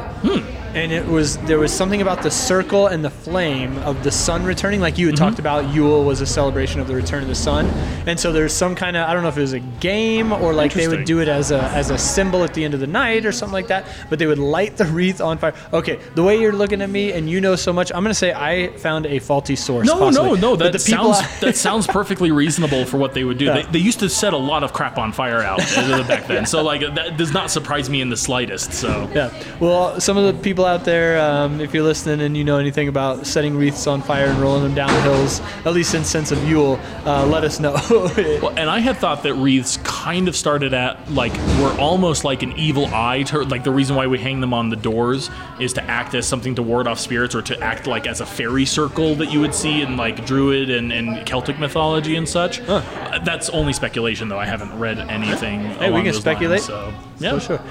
And it was there was something about the circle and the flame of the sun returning, like you had talked about. Yule was a celebration of the return of the sun, and so there's some kind of I don't know if it was a game or like they would do it as a as a symbol at the end of the night or something like that. But they would light the wreath on fire. Okay, the way you're looking at me and you know so much, I'm gonna say I found a faulty source. no, possibly. no, no. But That the sounds that sounds perfectly reasonable for what they would do. Yeah. They, they used to set a lot of crap on fire out uh, back then, so like that does not surprise me in the slightest. So. Yeah. Well, some of the people out there, um, if you're listening and you know anything about setting wreaths on fire and rolling them down hills, at least in sense of Yule, uh, let us know. Well, and I had thought that wreaths kind of started at like were almost like an evil eye to like the reason why we hang them on the doors is to act as something to ward off spirits or to act like as a fairy circle that you would see in like druid and, and Celtic mythology and such. Uh, That's only speculation though. I haven't read anything. Hey, we can speculate. Lines, so yeah, For sure.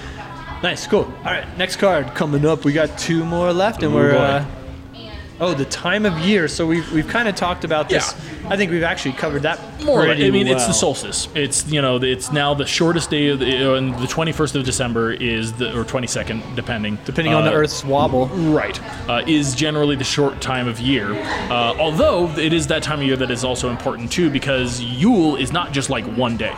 Nice, cool. All right, next card coming up. We got two more left, and Ooh, we're uh, Oh, the time of year. So we've, we've kind of talked about this. I think we've actually covered that More, or less. pretty I mean, it's the solstice. It's you know, it's now the shortest day of the, uh, the 21st of December is the or 22nd, depending Depending on the uh, Earth's wobble. Right, uh, is generally the short time of year. Uh, although it is that time of year that is also important too, because Yule is not just like one day.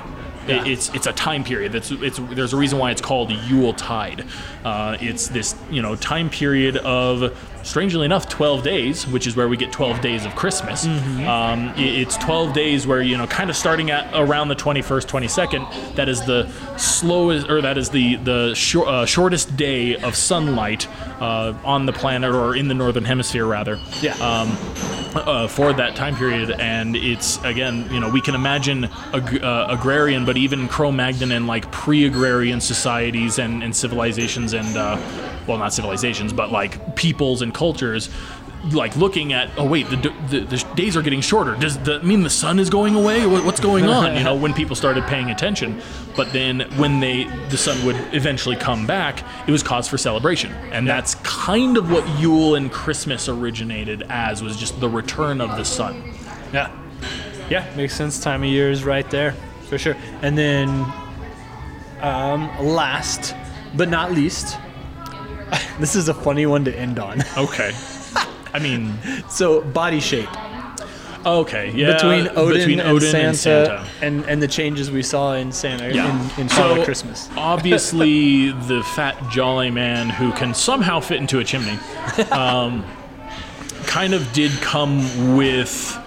Yeah. It's it's a time period. That's it's there's a reason why it's called Yule Tide. Uh, it's this you know time period of strangely enough 12 days, which is where we get 12 days of Christmas. Um, it's 12 days where you know kind of starting at around the 21st, 22nd. That is the slowest or that is the the shor- uh, shortest day of sunlight uh, on the planet or in the northern hemisphere rather Yeah. um, uh, for that time period. And it's again, you know, we can imagine ag- uh, agrarian, but even Cro-Magnon and like pre-agrarian societies and, and civilizations and uh, well, not civilizations, but like peoples and cultures. Like looking at, oh wait, the, the, the days are getting shorter. Does that mean the sun is going away? What's going on? You know, when people started paying attention, but then when they the sun would eventually come back, it was cause for celebration, and that's kind of what Yule and Christmas originated as was just the return of the sun. Yeah. Yeah, makes sense. Time of year is right there for sure. And then, um, last but not least, this is a funny one to end on. Okay. I mean, So, body shape okay, yeah. between Odin, between and, Odin Santa, and Santa. and and the changes we saw in Santa Yeah. in, in so Christmas. obviously, the fat jolly man who can somehow fit into a chimney, um, kind of did come with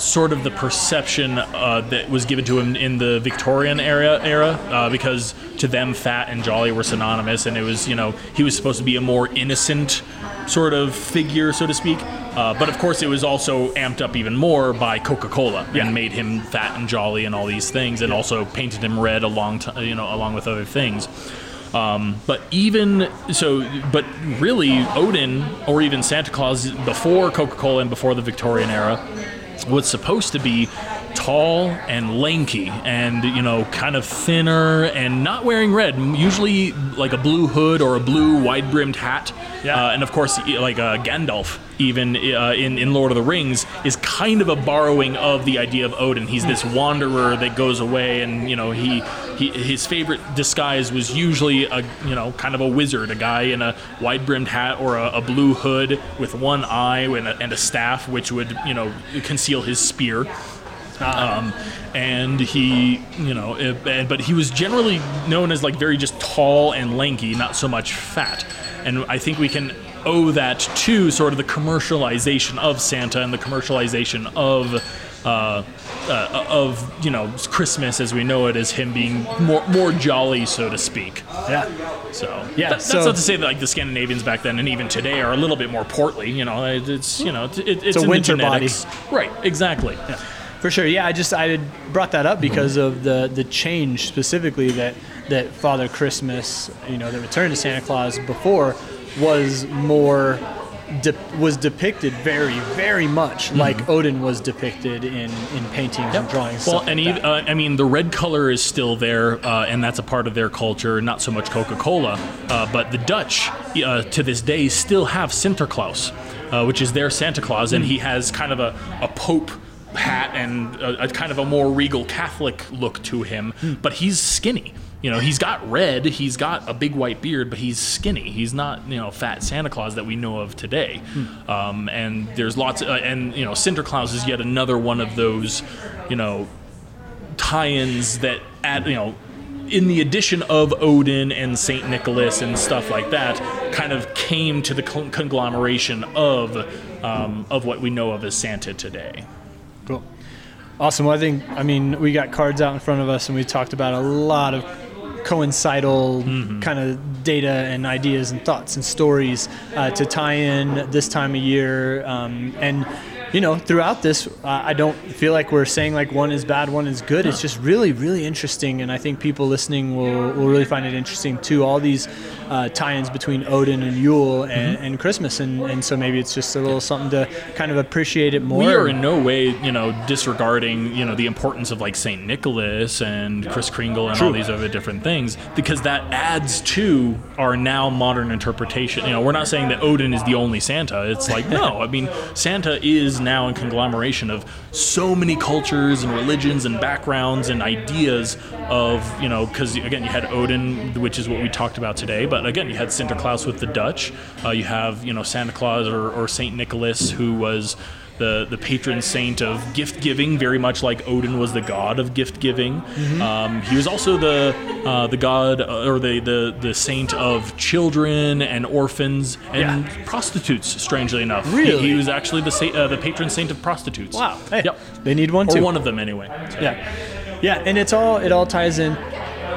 sort of the perception uh, that was given to him in the Victorian era era uh, because to them fat and jolly were synonymous and it was you know he was supposed to be a more innocent sort of figure so to speak. Uh, but of course it was also amped up even more by Coca-Cola Yeah. and made him fat and jolly and all these things and also painted him red along t- you know along with other things. Um, but even so, but really, Odin or even Santa Claus before Coca Cola and before the Victorian era was supposed to be tall and lanky and you know kind of thinner and not wearing red usually like a blue hood or a blue wide brimmed hat Yeah. uh, and of course like uh, gandalf even uh, in, in lord of the rings is kind of a borrowing of the idea of odin he's this wanderer that goes away and you know he, he his favorite disguise was usually a you know kind of a wizard a guy in a wide brimmed hat or a, a blue hood with one eye and a, and a staff which would you know conceal his spear um, and he, you know, it, but he was generally known as like very just tall and lanky, not so much fat. And I think we can owe that to sort of the commercialization of Santa and the commercialization of. Uh, uh, of you know Christmas as we know it as him being more more jolly so to speak. Yeah. So Yeah, that- that's so- not to say that like the Scandinavians back then and even today are a little bit more portly. You know, it- it's you know it, it- it's a winter body. right? Exactly. For sure, yeah. I just I had brought that up because of the the change specifically that that Father Christmas, you know, the return to Santa Claus before was more de- was depicted very very much like Odin was depicted in in paintings and drawings. Well, and like uh, I mean, the red color is still there, uh, and that's a part of their culture. Not so much Coca-Cola, uh, but the Dutch uh, to this day still have Sinterklaas, uh, which is their Santa Claus, and he has kind of a, a pope hat and a, a kind of a more regal Catholic look to him, but he's skinny. You know, he's got red, he's got a big white beard, but he's skinny. He's not, you know, fat Santa Claus that we know of today. Um, and there's lots, uh, and you know, Sinterklaas is yet another one of those, you know, tie-ins that add, you know, in the addition of Odin and Saint Nicholas and stuff like that, kind of came to the con- conglomeration of um, of what we know of as Santa today. Cool. Awesome. Well, I think, I mean, we got cards out in front of us and we talked about a lot of coincidental kind of data and ideas and thoughts and stories uh, to tie in this time of year. Um, and you know, throughout this, uh, I don't feel like we're saying like one is bad, one is good. It's just really, really interesting, and I think people listening will, will really find it interesting too. All these uh, tie-ins between Odin and Yule and, Mm-hmm. and Christmas, and, and so maybe it's just a little something to kind of appreciate it more. We are in no way, you know, disregarding, you know, the importance of like Saint Nicholas and Kris Kringle and all these other different things, because that adds to our now modern interpretation. You know, we're not saying that Odin is the only Santa. It's like no, I mean, Santa is now a conglomeration of so many cultures and religions and backgrounds and ideas of, you know, because again, you had Odin, which is what we talked about today, but again, you had Sinterklaas with the Dutch. Uh, you have, you know, Santa Claus or, or Saint Nicholas, who was the, the patron saint of gift giving, very much like Odin was the god of gift giving. Mm-hmm. Um, he was also the uh, the god uh, or the, the the saint of children and orphans and Yeah. prostitutes. Strangely enough, He- Really? he, was actually the sa- uh, the patron saint of prostitutes. wow. Hey, Yep. They need one Or too. one of them anyway. So- Yeah, yeah, and it's all it all ties in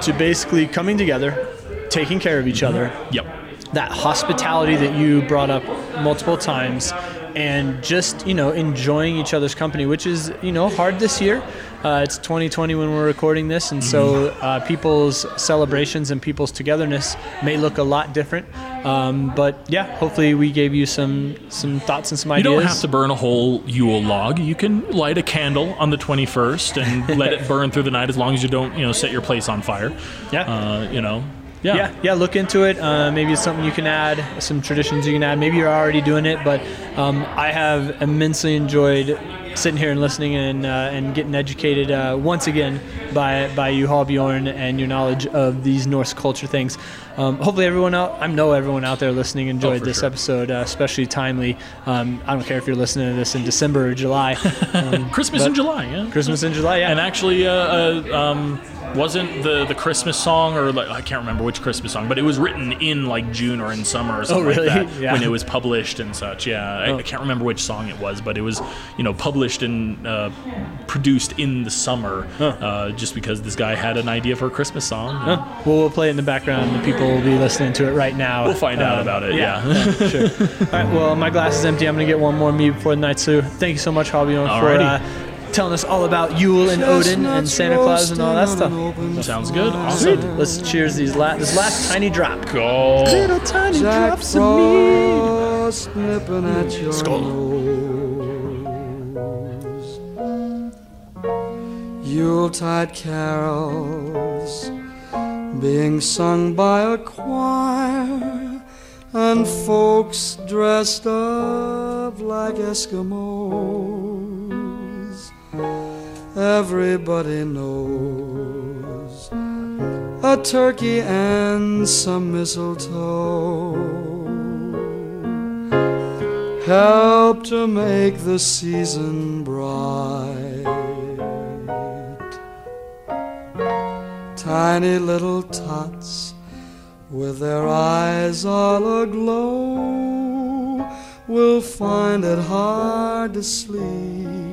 to basically coming together, taking care of each other, Yep. that hospitality that you brought up multiple times and just you know enjoying each other's company which is you know hard this year uh, it's 2020 when we're recording this and so uh, people's celebrations and people's togetherness may look a lot different um, but yeah hopefully we gave you some some thoughts and some ideas. You don't have to burn a whole Yule log. You can light a candle on the 21st and let it burn through the night as long as you don't, you know, set your place on fire. Yeah. Uh, you know. Yeah. yeah, yeah. Look into it. Uh, maybe it's something you can add, some traditions you can add. Maybe you're already doing it, but um, I have immensely enjoyed sitting here and listening and uh, and getting educated uh, once again by by you, Hallbjorn, and your knowledge of these Norse culture things. Um, hopefully, everyone out, I know everyone out there listening enjoyed Oh, this sure. episode, uh, especially timely. Um, I don't care if you're listening to this in December or July. Um, Christmas in July, yeah. Christmas in July, yeah. And actually, uh, uh, um, wasn't the the Christmas song or like I can't remember which Christmas song, but it was written in like June or in summer or something Oh, really? like that Yeah. when it was published and such. Yeah, I, Oh. I can't remember which song it was, but it was you know published and uh, produced in the summer uh, just because this guy had an idea for a Christmas song. Huh. Well, we'll play it in the background. The people will be listening to it right now. We'll find out Um, about it. Yeah. sure. All right. Well, my glass is empty. I'm gonna get one more me before the night's through. Thank you so much, Hallbjorn, for uh, telling us all about Yule and Odin and Santa Claus and all that stuff. Sounds good. Sweet. Let's cheers these la- this last tiny drop. Go. Little tiny Jack drops of mead. Frost at mm, your nose. Yuletide carols being sung by a choir and folks dressed up like Eskimos. Everybody knows a turkey and some mistletoe help to make the season bright. Tiny little tots with their eyes all aglow will find it hard to sleep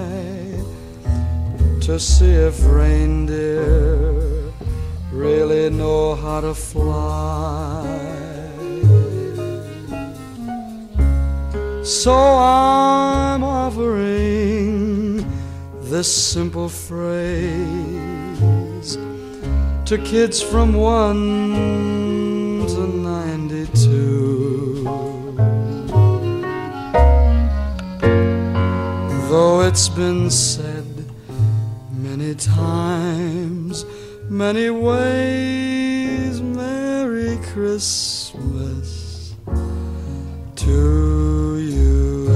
to see if reindeer really know how to fly. So I'm offering this simple phrase to kids from 1 to 92. Though it's been said many times, many ways, Merry Christmas to you.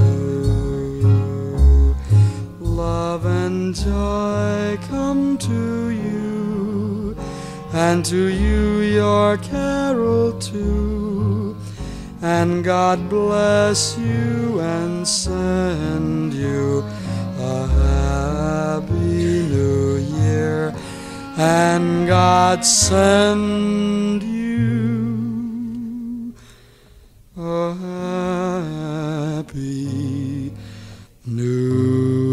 Love and joy come to you, and to you your carol too. And God bless you and send you a happy New Year, and God send you a happy New Year.